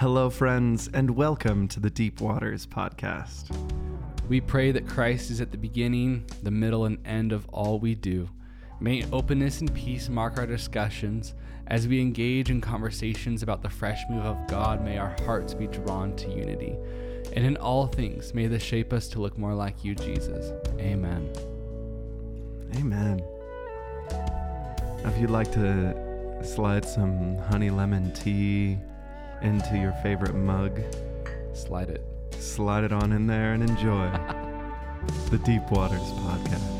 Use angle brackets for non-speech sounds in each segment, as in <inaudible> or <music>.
Hello, friends, and welcome to the Deep Waters podcast. We pray that Christ is at the beginning, the middle, and end of all we do. May openness and peace mark our discussions. As we engage in conversations about the fresh move of God, may our hearts be drawn to unity. And in all things, may this shape us to look more like you, Jesus. Amen. Amen. If you'd like to slide some honey lemon tea into your favorite mug, Slide it. slide it on in there and enjoy <laughs> the Deep Waters podcast.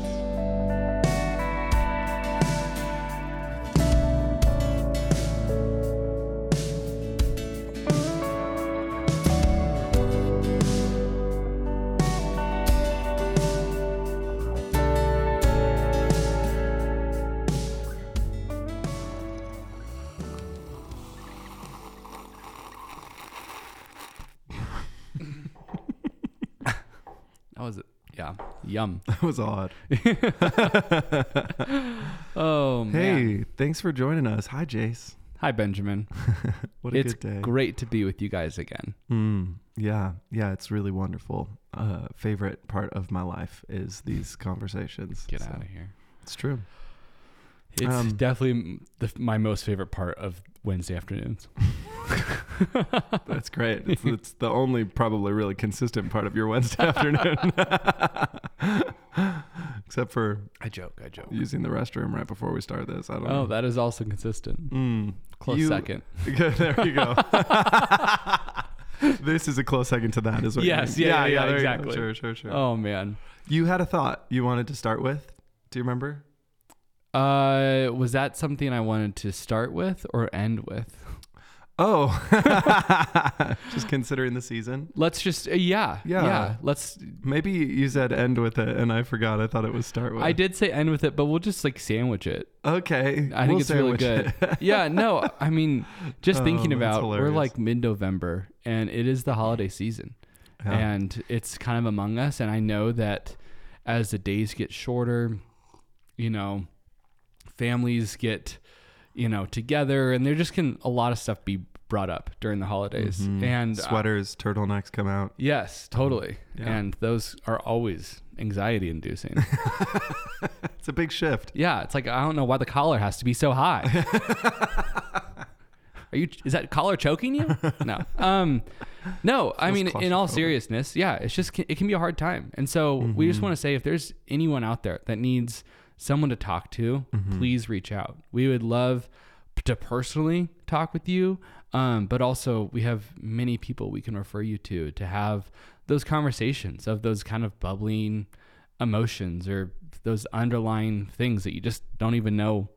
Yum. <laughs> That was odd. <laughs> Oh, man. Hey, thanks for joining us. Hi, Jace. Hi, Benjamin. <laughs> What a it's good day. great to be with you guys again. Mm, yeah, yeah, it's really wonderful. Uh, favorite part of my life is these conversations. Get so out of here. It's true. It's Um, definitely the, my most favorite part of Wednesday afternoons. <laughs> That's great. It's, it's the only probably really consistent part of your Wednesday afternoon. <laughs> Except for I joke. I joke. using the restroom right before we start this. I don't Oh, know. that is also consistent. Mm, Close you- second. <laughs> Good, there you go. this is a close second to that, is what you Yes, mean. yeah, yeah, you go. exactly. Sure, sure, sure. Oh man. You had a thought you wanted to start with. Do you remember? Uh, was that something I wanted to start with or end with? Oh, <laughs> just considering the season. Let's just uh, yeah, Yeah. yeah. Let's. Maybe you said end with it, and I forgot. I thought it was start with. I did say end with it, but we'll just like sandwich it. Okay, I think we'll it's really good. it. <laughs> yeah. No, I mean, just Oh, thinking about we're like mid-November and it is the holiday season. Yeah. and it's kind of among us and i know that as the days get shorter you know families get you know together and there just can a lot of stuff be brought up during the holidays Mhm. and uh, sweaters, turtlenecks come out. yes totally Yeah. and those are always anxiety inducing <laughs> It's a big shift. yeah it's like i don't know why the collar has to be so high <laughs> are you is that collar choking you no um no <laughs> i mean in all seriousness yeah it's just it can be a hard time and so we just Mhm. want to say if there's anyone out there that needs someone to talk to Mhm. please reach out we would love to personally talk with you um, but also we have many people we can refer you to to have those conversations of those kind of bubbling emotions or those underlying things that you just don't even know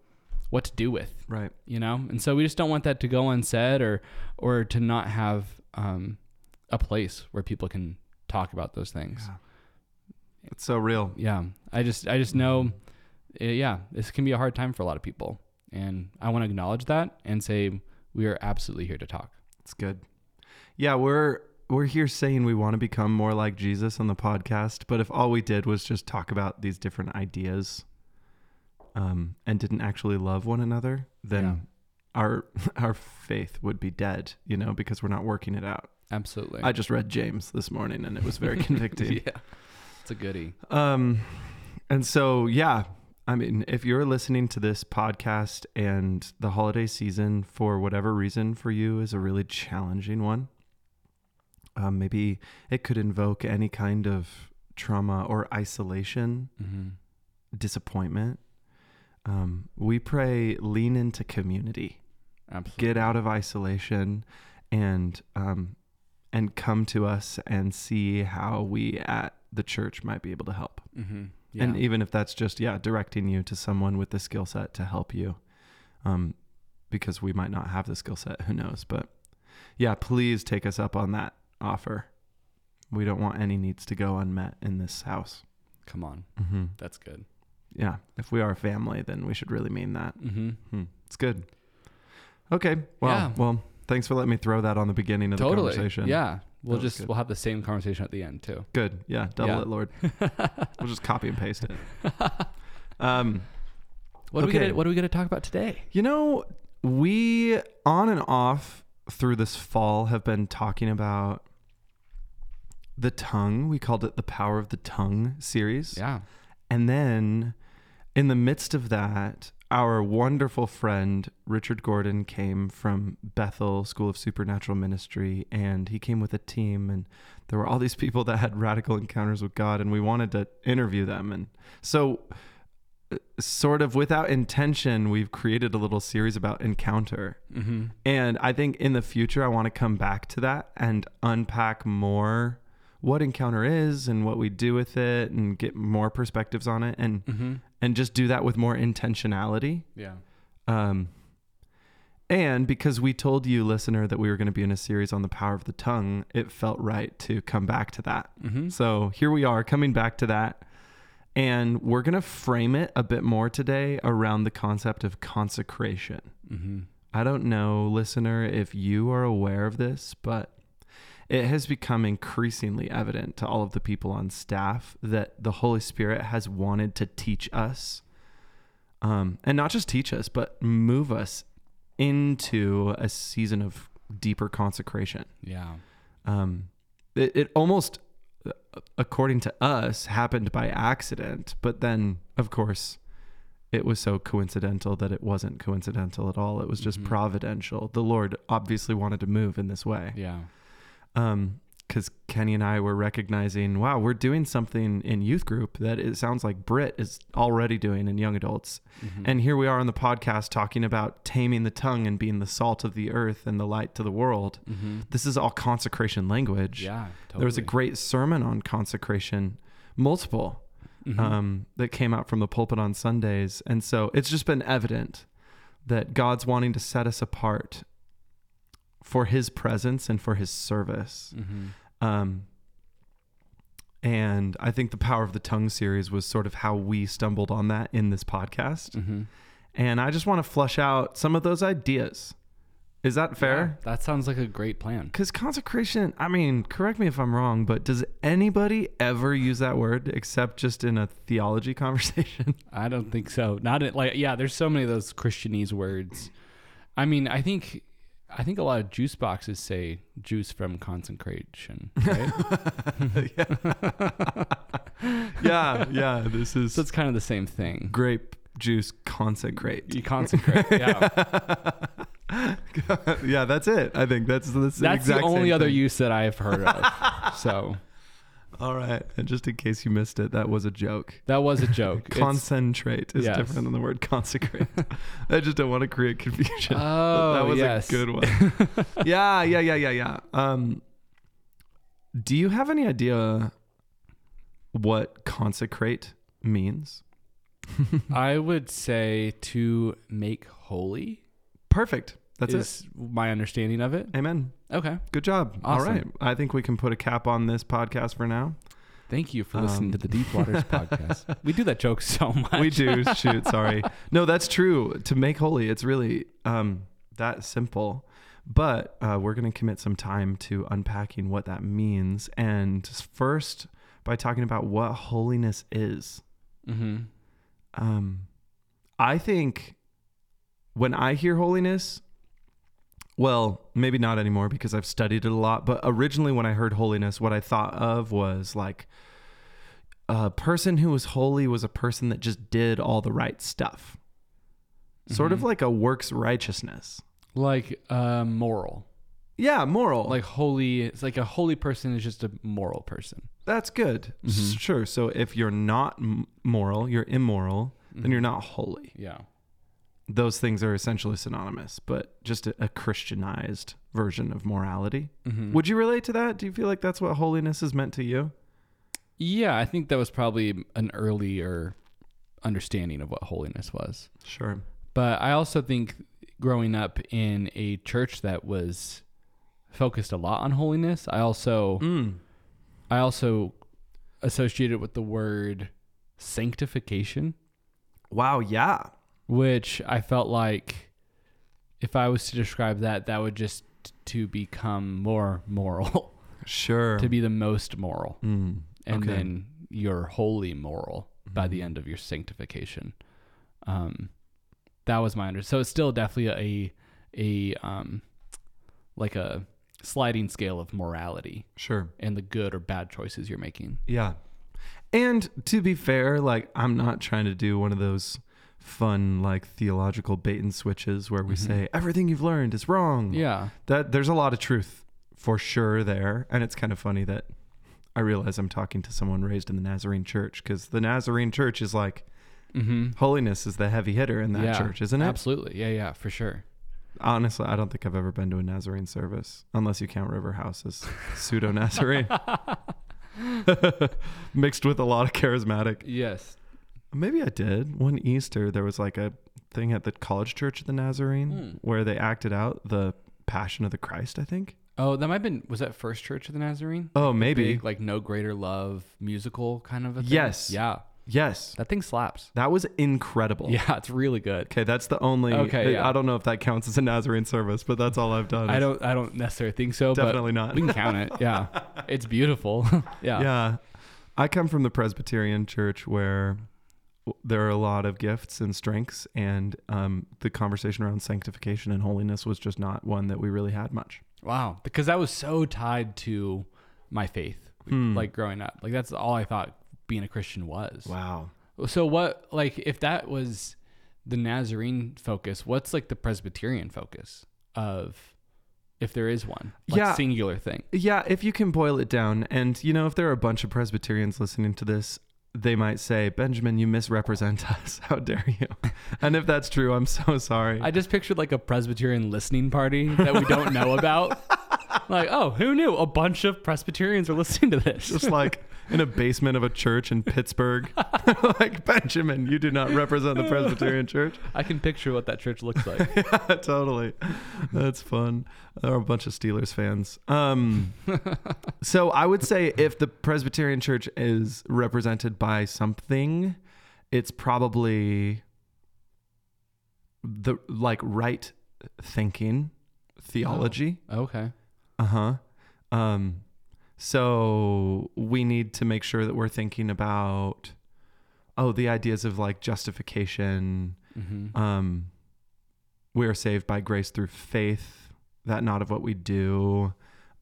what to do with Right. you know and so we just don't want that to go unsaid or or to not have um, a place where people can talk about those things Yeah. It's so real. yeah i just i just know uh, yeah this can be a hard time for a lot of people and i want to acknowledge that and say we are absolutely here to talk It's good. Yeah, we're we're here saying we want to become more like Jesus on the podcast, but if all we did was just talk about these different ideas um, and didn't actually love one another, then Yeah. our <laughs> our faith would be dead, you know, because we're not working it out. absolutely I just read James this morning and it was very <laughs> convicting. yeah it's a goodie Um, and so yeah, I mean, if you're listening to this podcast and the holiday season for whatever reason for you is a really challenging one, um, maybe it could invoke any kind of trauma or isolation, mm-hmm. disappointment. Um, we pray lean into community, absolutely get out of isolation, and um, and come to us and see how we at the church might be able to help. mm-hmm. And even if that's just yeah, directing you to someone with the skill set to help you, um, because we might not have the skill set, who knows? But yeah, please take us up on that offer. We don't want any needs to go unmet in this house. come on Mm-hmm. that's good Yeah, if we are a family, then we should really mean that. mm-hmm. Hmm. It's good. Okay. Well, Yeah. well, thanks for letting me throw that on the beginning of totally the conversation. yeah we'll just good. we'll have the same conversation at the end too Good. Yeah. Double Yeah. it, Lord. <laughs> we'll just copy and paste it. <laughs> Um, what are we gonna what are we gonna talk about today You know, we on and off through this fall have been talking about the tongue. We called it the Power of the Tongue series. Yeah. And then in the midst of that, our wonderful friend Richard Gordon came from Bethel School of Supernatural Ministry and he came with a team and there were all these people that had radical encounters with God and we wanted to interview them and so uh, sort of without intention we've created a little series about encounter Mm-hmm. and I think in the future, I want to come back to that and unpack more what encounter is and what we do with it and get more perspectives on it and Mm-hmm. And just do that with more intentionality. Yeah. Um, and because we told you, listener, that we were going to be in a series on the power of the tongue, it felt right to come back to that. Mm-hmm. So here we are coming back to that. And we're going to frame it a bit more today around the concept of consecration. Mm-hmm. I don't know, listener, if you are aware of this, but it has become increasingly evident to all of the people on staff that the Holy Spirit has wanted to teach us, um, and not just teach us, but move us into a season of deeper consecration. Yeah. Um, it, it almost, uh, according to us, happened by accident, but then, of course, it was so coincidental that it wasn't coincidental at all. It was just Mhm. providential. The Lord obviously wanted to move in this way. Yeah. Um, because Kenny and I were recognizing, wow, we're doing something in youth group that it sounds like Britt is already doing in young adults. Mhm. And here we are on the podcast talking about taming the tongue and being the salt of the earth and the light to the world. Mm-hmm. This is all consecration language. Yeah. Totally. There was a great sermon on consecration, multiple, Mhm. um, that came out from the pulpit on Sundays. And so it's just been evident that God's wanting to set us apart for his presence and for his service. Mhm. Um, and I think the Power of the Tongue series was sort of how we stumbled on that in this podcast. Mhm. And I just want to flush out some of those ideas. Is that fair? Yeah, that sounds like a great plan. Because consecration, I mean, correct me if I'm wrong, but does anybody ever use that word except just in a theology <laughs> conversation? I don't think so. Not it, like yeah. There's so many of those Christianese words. I mean, I think I think a lot of juice boxes say juice from consecration, right? <laughs> yeah, yeah. This is so it's kind of the same thing. grape juice consecrate. You consecrate. Yeah. <laughs> yeah, that's it. I think that's that's, That's exact the only other thing. use that I've heard of. so <laughs> All right, and just in case you missed it, that was a joke. that was a joke. <laughs> It's- Concentrate is Yes. different than the word consecrate. <laughs> I just don't want to create confusion. oh, that was yes. a good one. <laughs> yeah, yeah, yeah, yeah, yeah. Um, do you have any idea what consecrate means? I would say to make holy. Perfect. That's it. is my understanding of it. Amen. Okay. Good job. Awesome. All right. I think we can put a cap on this podcast for now. Thank you for listening Um, to the Deep Waters <laughs> podcast. We do that joke so much. We do. <laughs> Shoot. Sorry. No, that's true. To make holy, it's really um, that simple. But uh, we're going to commit some time to unpacking what that means. And first, by talking about what holiness is. Mm-hmm. Um, I think when I hear holiness, well, maybe not anymore because I've studied it a lot. But originally, when I heard holiness, what I thought of was like a person who was holy was a person that just did all the right stuff, sort of Mhm. like a works righteousness. Like uh, moral. Yeah, moral. Like holy. It's like a holy person is just a moral person. that's good. Mhm. Sure. So if you're not moral, you're immoral, then Mhm. you're not holy. Yeah. Those things are essentially synonymous, but just a, a Christianized version of morality. Mhm. Would you relate to that? Do you feel like that's what holiness is meant to you? Yeah, I think that was probably an earlier understanding of what holiness was. Sure. But I also think growing up in a church that was focused a lot on holiness, I also Mm. I also associated with the word sanctification, Wow. Yeah. Which I felt like if I was to describe that, that would just to become more moral, <laughs> Sure. to be the most moral, Mm. and Okay. then you're wholly moral by the Mhm. end of your sanctification. Um, that was my under. So it's still definitely a a um like a sliding scale of morality Sure. and the good or bad choices you're making. Yeah. And to be fair, like I'm not trying to do one of those fun like theological bait and switches where we Mhm. say everything you've learned is wrong. Yeah. That there's a lot of truth for sure there, and it's kind of funny that I realize I'm talking to someone raised in the Nazarene church because the Nazarene church is like Mm-hmm. holiness is the heavy hitter in that yeah, church, isn't it? Absolutely. Yeah, yeah, for sure. Honestly, I don't think I've ever been to a Nazarene service unless you count River House as pseudo Nazarene, <laughs> <laughs> mixed with a lot of charismatic. Yes. Maybe I did. One Easter, there was like a thing at the college church of the Nazarene Hmm. where they acted out the Passion of the Christ, I think. Oh, that might have been was that First Church of the Nazarene? Oh, maybe. Big, like no greater love musical kind of a thing. Yes. Yeah. Yes. That thing slaps. That was incredible. <laughs> Yeah, it's really good. Okay, that's the only. Okay, yeah. I don't know if that counts as a Nazarene service, but that's all I've done. I don't I don't necessarily think so, Definitely but not. we can count it. Yeah. <laughs> It's beautiful. <laughs> yeah. Yeah. I come from the Presbyterian church where there are a lot of gifts and strengths, and um, the conversation around sanctification and holiness was just not one that we really had much. Wow. Because that was so tied to my faith. Hmm. Like growing up. Like that's all I thought being a Christian was. Wow. So what like if that was the Nazarene focus, what's like the Presbyterian focus of if there is one? Like Yeah. singular thing. Yeah, if you can boil it down, and you know, if there are a bunch of Presbyterians listening to this, they might say, Benjamin, you misrepresent <laughs> us. How dare you? and if that's true, I'm so sorry. I just pictured like a Presbyterian listening party that we don't know about. <laughs> like, oh, who knew? A bunch of Presbyterians are listening to this. just like in a basement of a church in Pittsburgh. <laughs> like, Benjamin, you do not represent the Presbyterian church. I can picture what that church looks like. <laughs> yeah, totally. That's fun. There are a bunch of Steelers fans. Um, <laughs> so I would say if the Presbyterian church is represented by something, it's probably the like right thinking theology. okay. Uh huh. Um, so we need to make sure that we're thinking about, oh, the ideas of like justification. Mm-hmm. Um, we are saved by grace through faith, that not of what we do.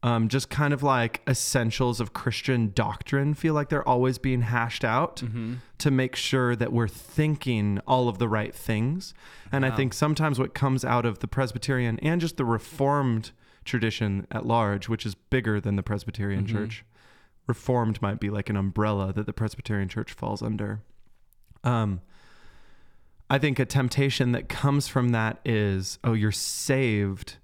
Um, just kind of like essentials of Christian doctrine feel like they're always being hashed out Mm-hmm. to make sure that we're thinking all of the right things. And I think sometimes what comes out of the Presbyterian and just the Reformed tradition at large, which is bigger than the Presbyterian Mhm. church, Reformed might be like an umbrella that the Presbyterian church falls under. Um, I think a temptation that comes from that is, oh, you're saved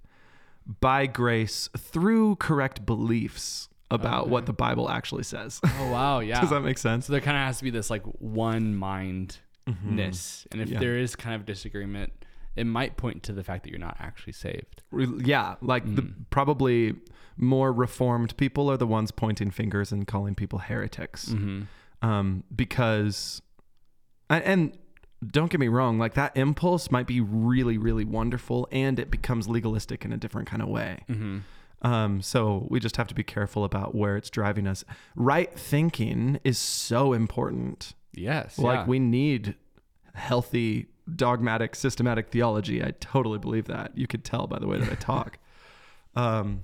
by grace through correct beliefs about Okay. what the Bible actually says. Oh wow, <laughs> yeah. Does that make sense? so there kind of has to be this like one mindness, Mhm. and if Yeah. there is kind of disagreement, it might point to the fact that you're not actually saved. Yeah, like the Mm. probably more reformed people are the ones pointing fingers and calling people heretics. Mm-hmm. Um, because, and, and don't get me wrong, like that impulse might be really, really wonderful, and it becomes legalistic in a different kind of way. Mm-hmm. Um, so we just have to be careful about where it's driving us. Right thinking is so important. Yes. Like yeah. we need healthy dogmatic systematic theology. I totally believe that. You could tell by the way that I <laughs> talk. um,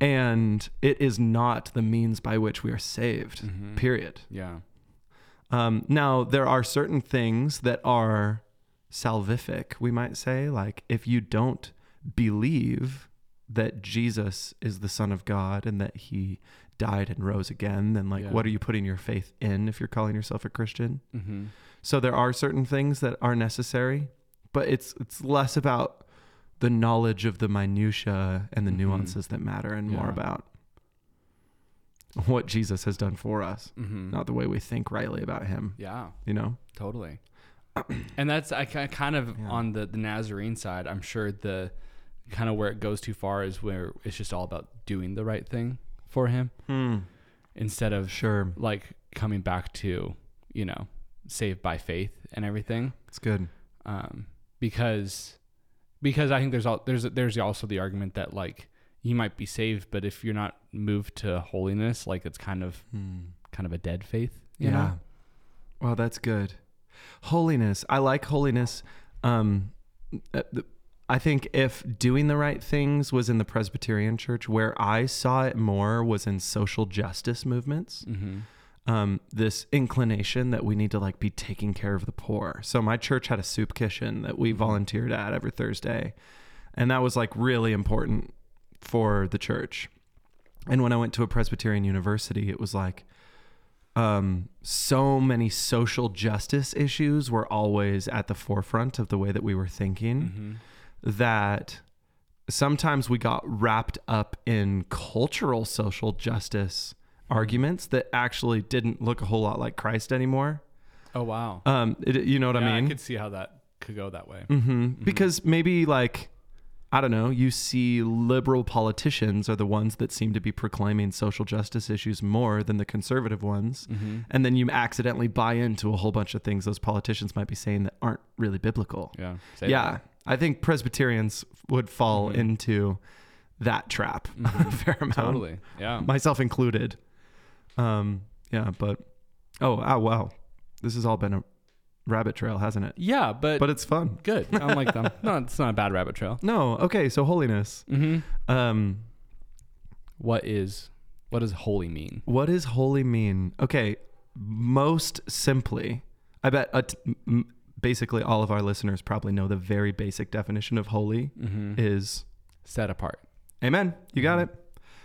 and it is not the means by which we are saved. Mhm. Period. Yeah. Um, now there are certain things that are salvific, we might say, like if you don't believe that Jesus is the Son of God and that He died and rose again, then like Yeah. what are you putting your faith in if you're calling yourself a Christian? Mm-hmm. So there are certain things that are necessary, but it's it's less about the knowledge of the minutia and the Mhm. nuances that matter and more about what Jesus has done for us, Mm-hmm. not the way we think rightly about him, Yeah. you know? Totally. and that's I ki- kind of Yeah. on the the Nazarene side. I'm sure the kind of where it goes too far is where it's just all about doing the right thing for him Hmm. instead of Sure. like coming back to you know saved by faith and everything. It's good. Um, because because I think there's all there's there's also the argument that like you might be saved, but if you're not moved to holiness, like it's kind of kind of a dead faith. You yeah. know? Well, that's good. Holiness. I like holiness. Um, uh, I think if doing the right things was in the Presbyterian church, where I saw it more was in social justice movements. Mm-hmm. Um, this inclination that we need to like be taking care of the poor. So my church had a soup kitchen that we volunteered at every Thursday, and that was like really important for the church. And when I went to a Presbyterian university, it was like um, so many social justice issues were always at the forefront of the way that we were thinking Mm-hmm. that sometimes we got wrapped up in cultural social justice arguments that actually didn't look a whole lot like Christ anymore. Oh wow. Um, it, you know what yeah, I mean? I could see how that could go that way. hmm Because maybe like I don't know, you see liberal politicians are the ones that seem to be proclaiming social justice issues more than the conservative ones. Mm-hmm. And then you accidentally buy into a whole bunch of things those politicians might be saying that aren't really biblical. Yeah. Yeah, that. I think Presbyterians would fall Mhm. into that trap <laughs> a Mhm. fair amount, Totally. Yeah. myself included. Um, yeah, but oh, oh wow, this has all been a rabbit trail, hasn't it? Yeah, but, But it's fun. good. I like them. <laughs> No, it's not a bad rabbit trail. No, okay, so holiness. Mm-hmm. Um, What is what does holy mean? what does holy mean? Okay, most simply, I bet t- m- basically all of our listeners probably know the very basic definition of holy Mm-hmm. is Set apart. Amen. You got Mhm. it.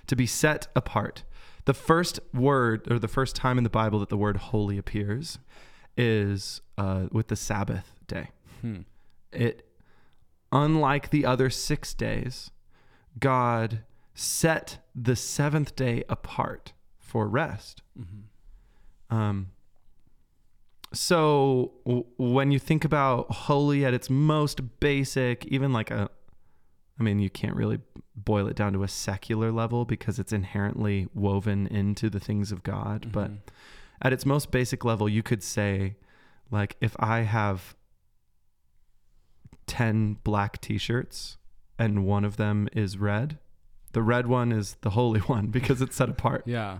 To be set apart. The first word or the first time in the Bible that the word holy appears is uh, with the Sabbath day. Hmm. It, unlike the other six days, God set the seventh day apart for rest. Mm-hmm. Um, so w- when you think about holy at its most basic, even like a, I mean, you can't really boil it down to a secular level because it's inherently woven into the things of God. But Mhm. at its most basic level, you could say, like, if I have 10 black t shirts and one of them is red, the red one is the holy <laughs> one because it's set apart yeah.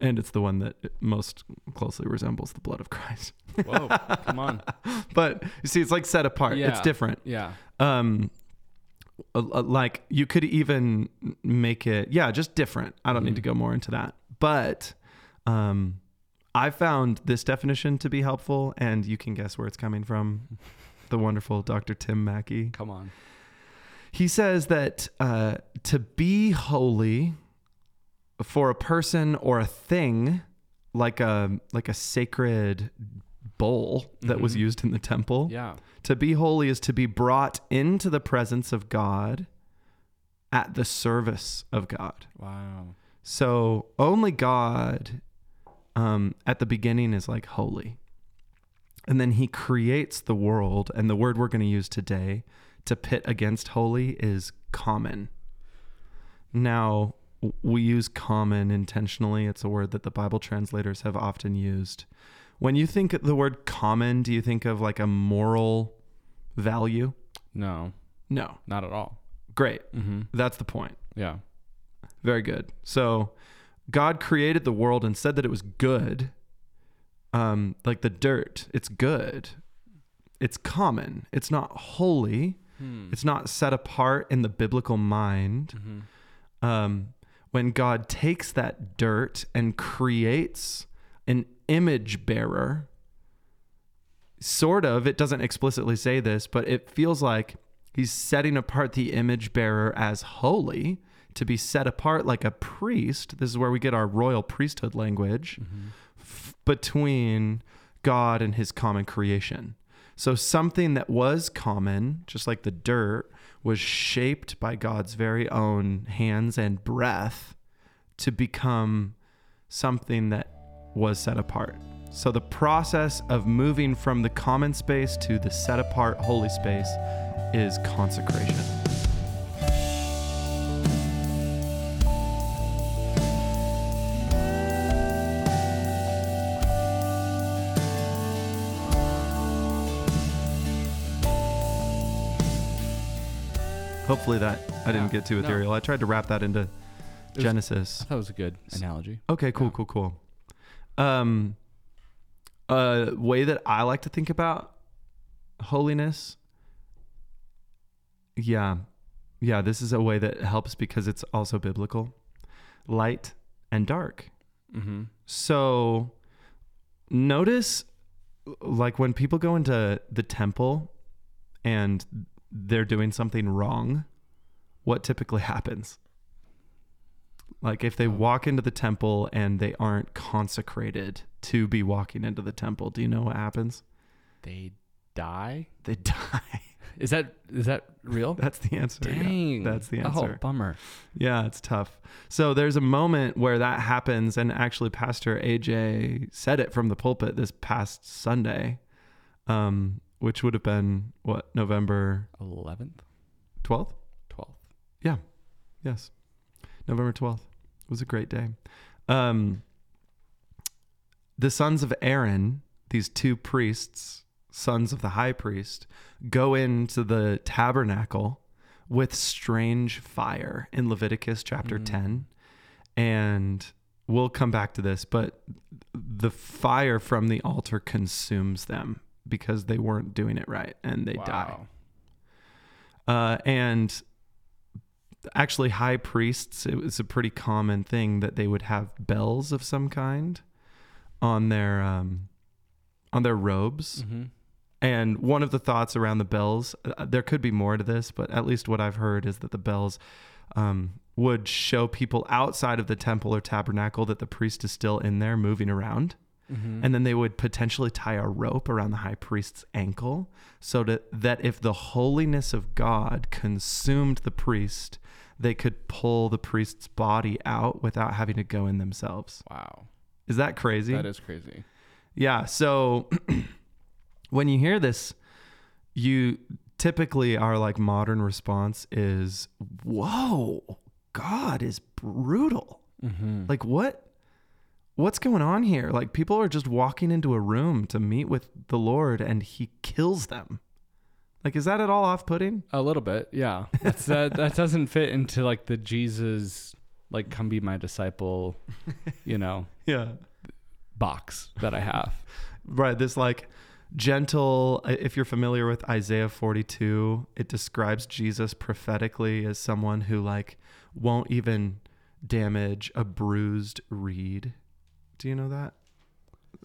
and it's the one that most closely resembles the blood of Christ. Whoa. Come on. <laughs> But you see, it's like set apart. It's different. Yeah. Um, like you could even make it, yeah, just different. I don't need Mhm. to go more into that. But um, I found this definition to be helpful, and you can guess where it's coming from. <laughs> The wonderful Dr. Tim Mackie. Come on. He says that uh, to be holy for a person or a thing, like a like a sacred bowl that was Mhm. used in the temple, Yeah. to be holy is to be brought into the presence of God at the service of God. Wow. So only God um, at the beginning is like holy. And then he creates the world. And the word we're going to use today to pit against holy is common. Now, we use common intentionally. It's a word that the Bible translators have often used. When you think of the word common, do you think of like a moral value? No, No. not at all. Great. Mm-hmm. That's the point. Yeah. Very good. So God created the world and said that it was good. Um, like the dirt, it's good. It's common. It's not holy. Hmm. It's not set apart in the biblical mind. Mm-hmm. Um, when God takes that dirt and creates an image bearer, sort of, it doesn't explicitly say this, but it feels like he's setting apart the image bearer as holy to be set apart like a priest. This is where we get our royal priesthood language Mm-hmm. f- between God and his common creation. So something that was common, just like the dirt, was shaped by God's very own hands and breath to become something that was set apart. So the process of moving from the common space to the set apart holy space is consecration. Hopefully that I didn't get too no. ethereal. I tried to wrap that into was- Genesis. That was a good analogy. Okay, cool, Yeah. cool, cool. Um, a way that I like to think about holiness Yeah. Yeah, this is a way that helps because it's also biblical. Light and dark. Mm-hmm. So notice like when people go into the temple and they're doing something wrong, what typically <laughs> happens? Like if they Oh. walk into the temple and they aren't consecrated to be walking into the temple, do you know what happens? They die. <laughs> They die. Is that is that real? <laughs> That's the answer. yeah. Dang. That's the answer. Oh, bummer. Yeah, it's tough. So there's a moment where that happens, and actually, Pastor AJ said it from the pulpit this past Sunday, um, which would have been what November Eleventh, twelfth. twelfth. Yeah, Yes, November twelfth. It was a great day. Um, the sons of Aaron, these two priests, sons of the high priest, go into the tabernacle with strange fire in Leviticus chapter Mm. 10. And we'll come back to this, but the fire from the altar consumes them because they weren't doing it right and they die. Uh, and actually, high priests, it was a pretty common thing that they would have bells of some kind on their um, on their robes. Mm-hmm. And one of the thoughts around the bells, uh, there could be more to this, but at least what I've heard is that the bells um, would show people outside of the temple or tabernacle that the priest is still in there moving around. Mm-hmm. And then they would potentially tie a rope around the high priest's ankle so that, that if the holiness of God consumed the priest, they could pull the priest's body out without having to go in themselves. wow, Is that crazy? that is crazy. Yeah. So <clears throat> when you hear this, you typically our like modern response is, "Whoa, God is brutal." Mm-hmm. Like what? What's going on here? Like people are just walking into a room to meet with the Lord, and He kills them. Like, is that at all off-putting? A little bit, yeah. That's, that that <laughs> doesn't fit into like the Jesus, like come be my disciple, you know, <laughs> Yeah. box that I have. Right. This like gentle, uh, if you're familiar with Isaiah 42, it describes Jesus prophetically as someone who like won't even damage a bruised reed. Do you know that?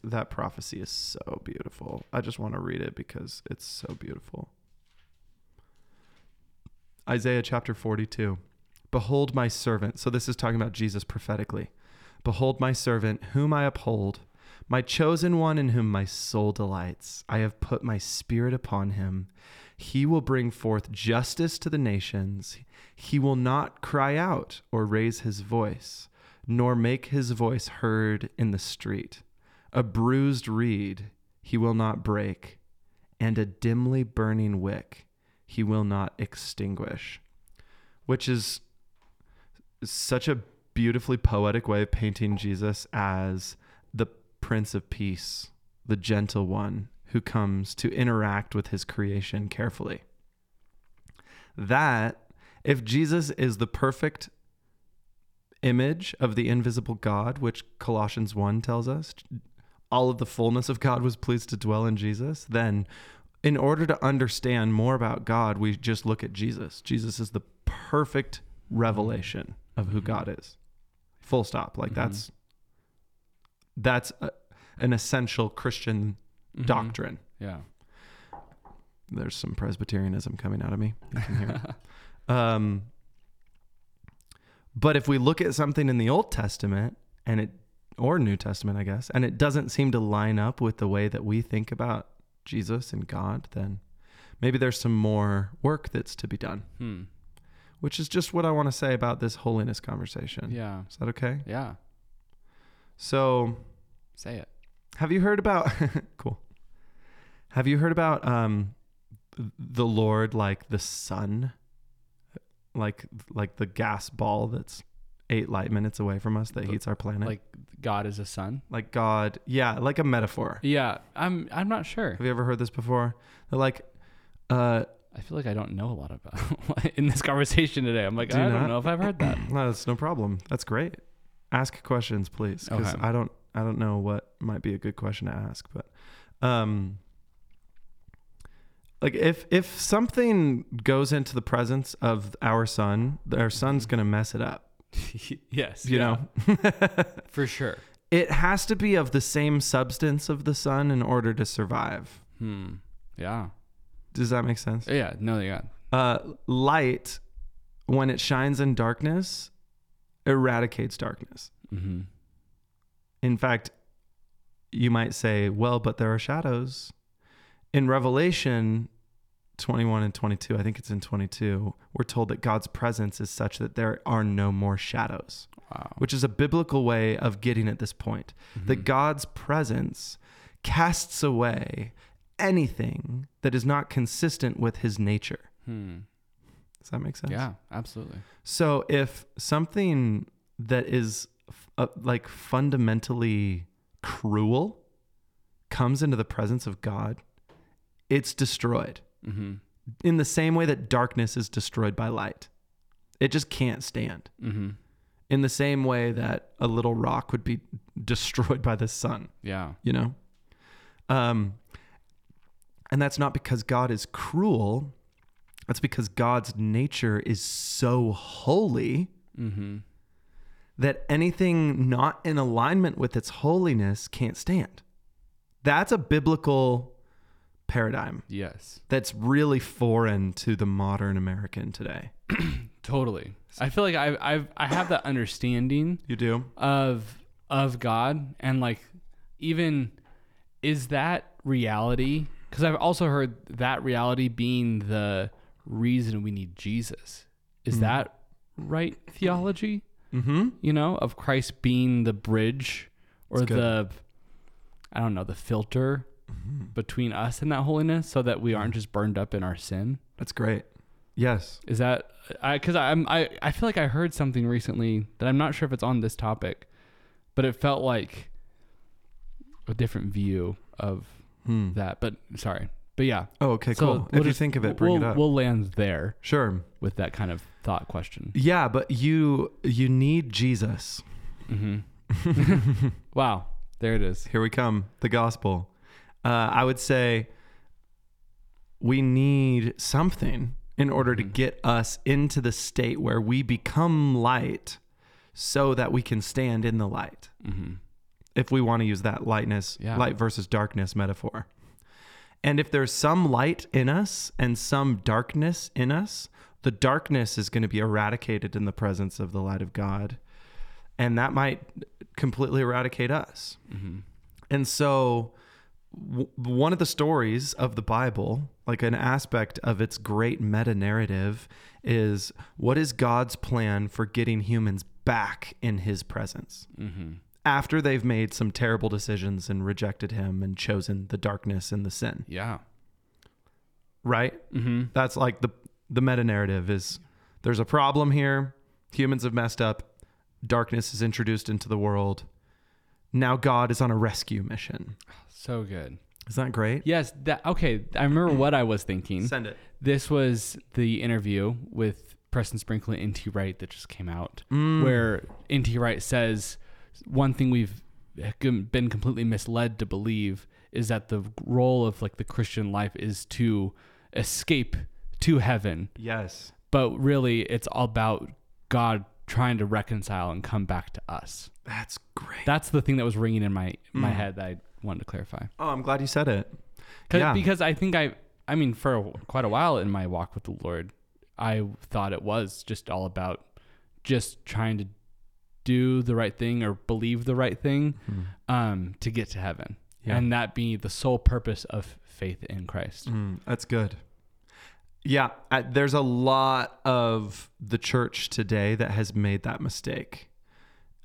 That prophecy is so beautiful. I just want to read it because it's so beautiful. Isaiah chapter 42. Behold my servant. So this is talking about Jesus prophetically. Behold my servant, whom I uphold my chosen one in whom my soul delights. I have put my spirit upon him. He will bring forth justice to the nations. He will not cry out or raise his voice, nor make his voice heard in the street. A bruised reed he will not break, and a dimly burning wick he will not extinguish. Which is such a beautifully poetic way of painting Jesus as the Prince of Peace, the gentle one who comes to interact with his creation carefully. That, if Jesus is the perfect image of the invisible God, which Colossians 1 tells us, all of the fullness of God was pleased to dwell in Jesus, then in order to understand more about God, we just look at Jesus. Jesus is the perfect revelation of who Mhm. God is. Full stop. Like Mhm. that's that's a, an essential Christian Mhm. doctrine. Yeah. There's some Presbyterianism coming out of me. You can hear it. <laughs> Um, but if we look at something in the Old Testament and it, or New Testament, I guess, and it doesn't seem to line up with the way that we think about Jesus and God, then maybe there's some more work that's to be done, Hmm. which is just what I want to say about this holiness conversation. Yeah. Is that okay? Yeah. So, Say it. have you heard about, <laughs> cool. Have you heard about um, the Lord like the sun? Like, like the gas ball that's eight light minutes away from us that The- heats our planet? Like God is a sun. like God, yeah, like a metaphor. Yeah. I'm. I'm not sure. Have you ever heard this before? They're like, uh, I feel like I don't know a lot about <laughs> in this conversation today. I'm like, Do I you don't know if I've heard that. <clears throat> no, that's no problem. That's great. Ask questions, please, because Okay. I don't, I don't know what might be a good question to ask. But, um, like if if something goes into the presence of our sun, our sun's gonna mess it up. <laughs> yes. You yeah, know, <laughs> For sure. it has to be of the same substance of the sun in order to survive. Hmm. Yeah. Does that make sense? Yeah. No, yeah. Uh, light, when it shines in darkness, eradicates darkness. Mm-hmm. In fact, you might say, well, but there are shadows. In Revelation 21 and 22, I think it's in 22, we're told that God's presence is such that there are no more shadows, Wow. which is a biblical way of getting at this point. Mm-hmm. That God's presence casts away anything that is not consistent with his nature. Hmm. Does that make sense? Yeah. Absolutely. So if something that is uh, like fundamentally cruel comes into the presence of God, it's destroyed Mm-hmm. in the same way that darkness is destroyed by light. It just can't stand. Mm-hmm. In the same way that a little rock would be <laughs> destroyed by the sun, Yeah. you know? Um and that's not because God is cruel. That's because God's nature is so holy Mm-hmm. that anything not in alignment with its holiness can't stand. That's a biblical paradigm Yes. that's really foreign to the modern American today. <clears throat> Totally. I feel like I I've I have that understanding You do? of of God and like even is that reality because I've also heard that reality being the reason we need Jesus. Is that right theology? Mm-hmm. You know, of Christ being the bridge or the I don't know, the filter between us and that holiness so that we aren't just burned up in our sin. That's great. Yes. Is that I because I'm I, I feel like I heard something recently that I'm not sure if it's on this topic, but it felt like a different view of Hmm. that. But sorry. But yeah. Oh, okay, So cool. we'll if you think of it, bring we'll, it up. We'll land there sure. with that kind of thought question. Yeah, but you you need Jesus. hmm <laughs> <laughs> wow. There it is. Here we come. The gospel. Uh, I would say we need something in order to Mhm. get us into the state where we become light so that we can stand in the light. hmm If we want to use that lightness, Yeah. light versus darkness metaphor. And if there's some light in us and some darkness in us, the darkness is going to be eradicated in the presence of the light of God. And that might completely eradicate us. hmm And so, w- one of the stories of the Bible, like an aspect of its great meta narrative, is what is God's plan for getting humans back in his presence hmm after they've made some terrible decisions and rejected him and chosen the darkness and the sin, Yeah. right? hmm That's like the the meta narrative is there's a problem here, humans have messed up, darkness is introduced into the world. Now God is on a rescue mission. So good. Is that great? Yes. That okay. I remember <clears throat> what I was thinking. Send it. This was the interview with Preston Sprinkle and N.T. Wright that just came out, Mm. where N.T. Wright says one thing we've been completely misled to believe is that the role of like the Christian life is to escape to heaven, Yes. but really it's all about God trying to reconcile and come back to us. That's great. That's the thing that was ringing in my my Mm. head that I wanted to clarify. oh, I'm glad you said it. Yeah. Because I think I, I mean, for a, quite a while in my walk with the Lord, I thought it was just all about just trying to do the right thing or believe the right thing um, to get to heaven. Yeah. And that be the sole purpose of faith in Christ. Mm, that's good. Yeah, uh, there's a lot of the church today that has made that mistake.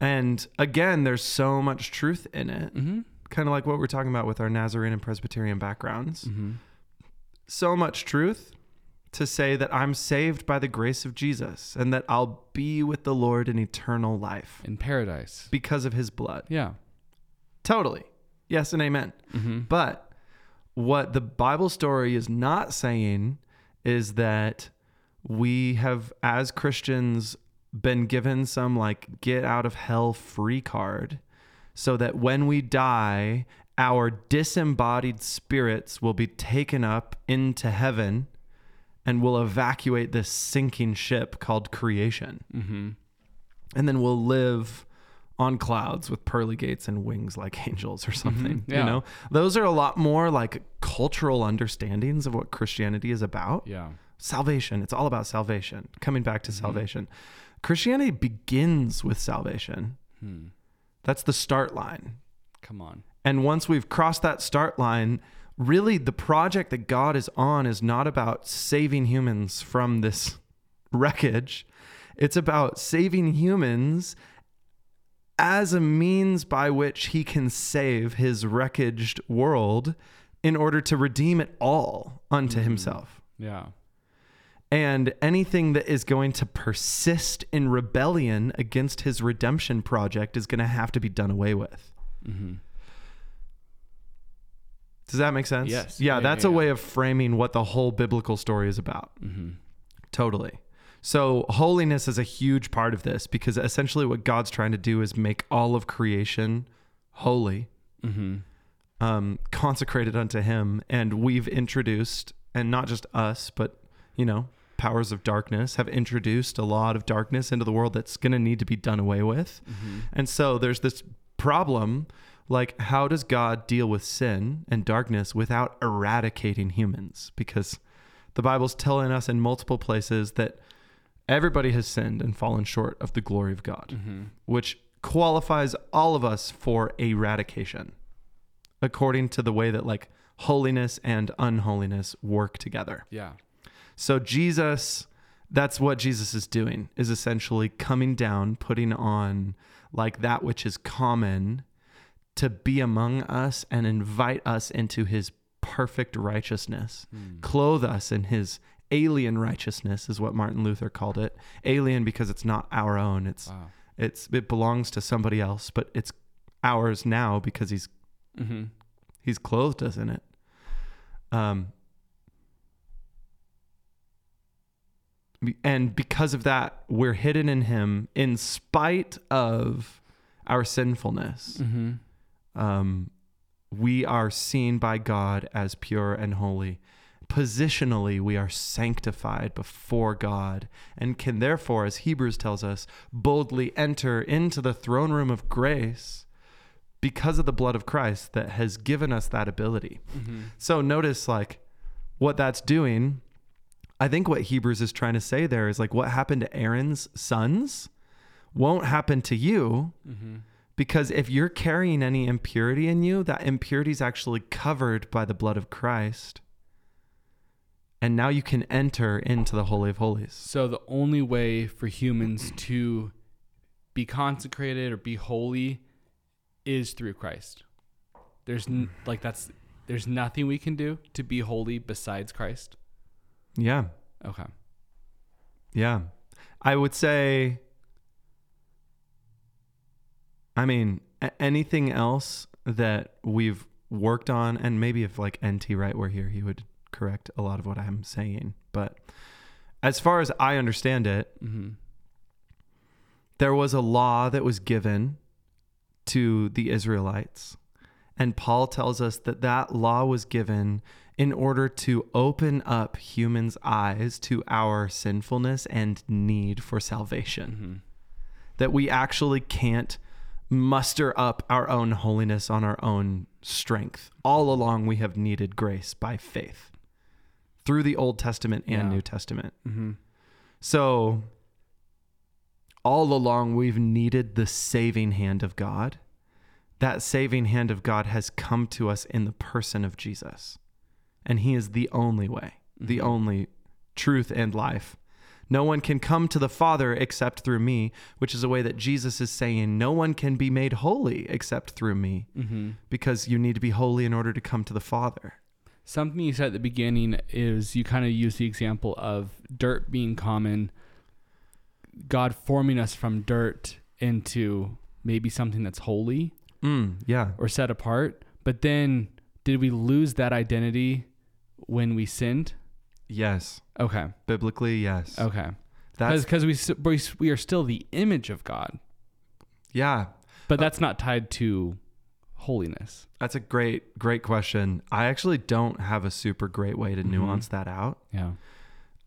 And again, there's so much truth in it. Mm-hmm. Kind of like what we're talking about with our Nazarene and Presbyterian backgrounds. Mm-hmm. So much truth to say that I'm saved by the grace of Jesus and that I'll be with the Lord in eternal life In paradise. because of his blood. Yeah. Totally. Yes and amen. Mm-hmm. But what the Bible story is not saying is that we have, as Christians, been given some like get out of hell free card so that when we die our disembodied spirits will be taken up into heaven and will evacuate this sinking ship called creation. Mm-hmm. And then we'll live on clouds with pearly gates and wings like <laughs> angels or something. Yeah. You know, those are a lot more like cultural understandings of what Christianity is about. Yeah. Salvation. It's all about salvation. Coming back to salvation. Christianity begins with salvation. Hmm. That's the start line. Come on. And once we've crossed that start line, really the project that God is on is not about saving humans from this <laughs> wreckage. It's about saving humans as a means by which he can save his wreckaged world in order to redeem it all unto himself. Yeah. And anything that is going to persist in rebellion against his redemption project is going to have to be done away with. Mm-hmm. Does that make sense? Yes. Yeah, Yeah, that's yeah, a yeah. way of framing what the whole biblical story is about. Mm-hmm. Totally. So, holiness is a huge part of this because essentially what God's trying to do is make all of creation holy, Mm-hmm. um, consecrated unto Him. And we've introduced, and not just us, but, you know, powers of darkness have introduced a lot of darkness into the world that's going to need to be done away with. Mm-hmm. And so there's this problem like, how does God deal with sin and darkness without eradicating humans? Because the Bible's telling us in multiple places that everybody has sinned and fallen short of the glory of God, Mm-hmm. which qualifies all of us for eradication according to the way that like holiness and unholiness work together. Yeah. So Jesus, that's what Jesus is doing, is essentially coming down, putting on like that which is common to be among us and invite us into his perfect righteousness. Mm. Clothe us in his alien righteousness is what Martin Luther called it. Alien because it's not our own. It's Wow. it's it belongs to somebody else, but it's ours now because he's Mm-hmm. He's clothed us in it. Um, and because of that, we're hidden in Him in spite of our sinfulness. Mm-hmm. Um, we are seen by God as pure and holy. Positionally, we are sanctified before God and can therefore, as Hebrews tells us, boldly enter into the throne room of grace because of the blood of Christ that has given us that ability. Mm-hmm. So notice like what that's doing. I think what Hebrews is trying to say there is like what happened to Aaron's sons won't happen to you Mm-hmm. because if you're carrying any impurity in you, that impurity is actually covered by the blood of Christ. And now you can enter into the Holy of Holies. So the only way for humans to be consecrated or be holy is through Christ. There's n- like that's there's nothing we can do to be holy besides Christ. Yeah. Okay. Yeah. I would say, I mean, anything else that we've worked on, and maybe if like NT Wright were here, he would correct a lot of what I'm saying. But as far as I understand it, Mm-hmm. there was a law that was given to the Israelites. And Paul tells us that that law was given in order to open up humans' eyes to our sinfulness and need for salvation. Mm-hmm. That we actually can't muster up our own holiness on our own strength. All along, we have needed grace by faith through the Old Testament and Yeah. New Testament. Mm-hmm. So, all along, we've needed the saving hand of God. That saving hand of God has come to us in the person of Jesus. And He is the only way, the Mhm. only truth and life. No one can come to the Father except through me, which is a way that Jesus is saying, No one can be made holy except through me, Mm-hmm. because you need to be holy in order to come to the Father. Something you said at the beginning is you kind of use the example of dirt being common, God forming us from dirt into maybe something that's holy Mm, yeah. or set apart. But then did we lose that identity when we sinned? Yes. Okay. Biblically, yes. Okay. That's, Because we, we we are still the image of God, yeah. but that's not tied to holiness? That's a great, great question. I actually don't have a super great way to Mhm. nuance that out. Yeah.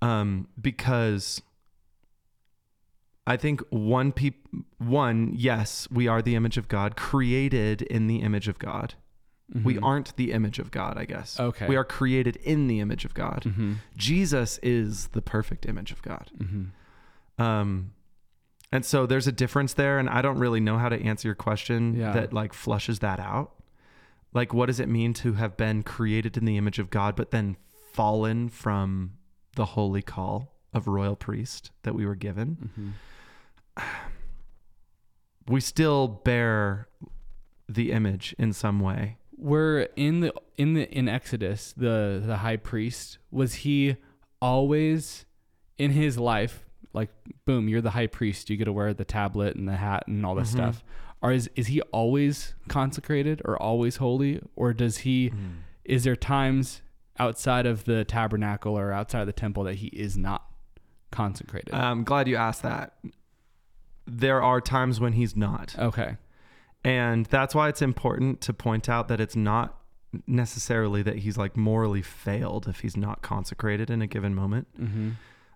um, because I think one peop- one yes, we are the image of God, created in the image of God. We Mhm. aren't the image of God, I guess. Okay. We are created in the image of God. Mhm. Jesus is the perfect image of God. Mhm. Um, and so there's a difference there, and I don't really know how to answer your question Yeah. that like flushes that out. Like, what does it mean to have been created in the image of God, but then fallen from the holy call of royal priest that we were given? Mhm. We still bear the image in some way. We're in the in the in Exodus, the the high priest, was he always in his life like boom, you're the high priest, you get to wear the tablet and the hat and all this Mhm. stuff. Or is is he always consecrated or always holy or does he is there times outside of the tabernacle or outside of the temple that he is not consecrated? I'm glad you asked that. There are times when he's not. okay. And that's why it's important to point out that it's not necessarily that he's like morally failed if he's not consecrated in a given moment. Mhm.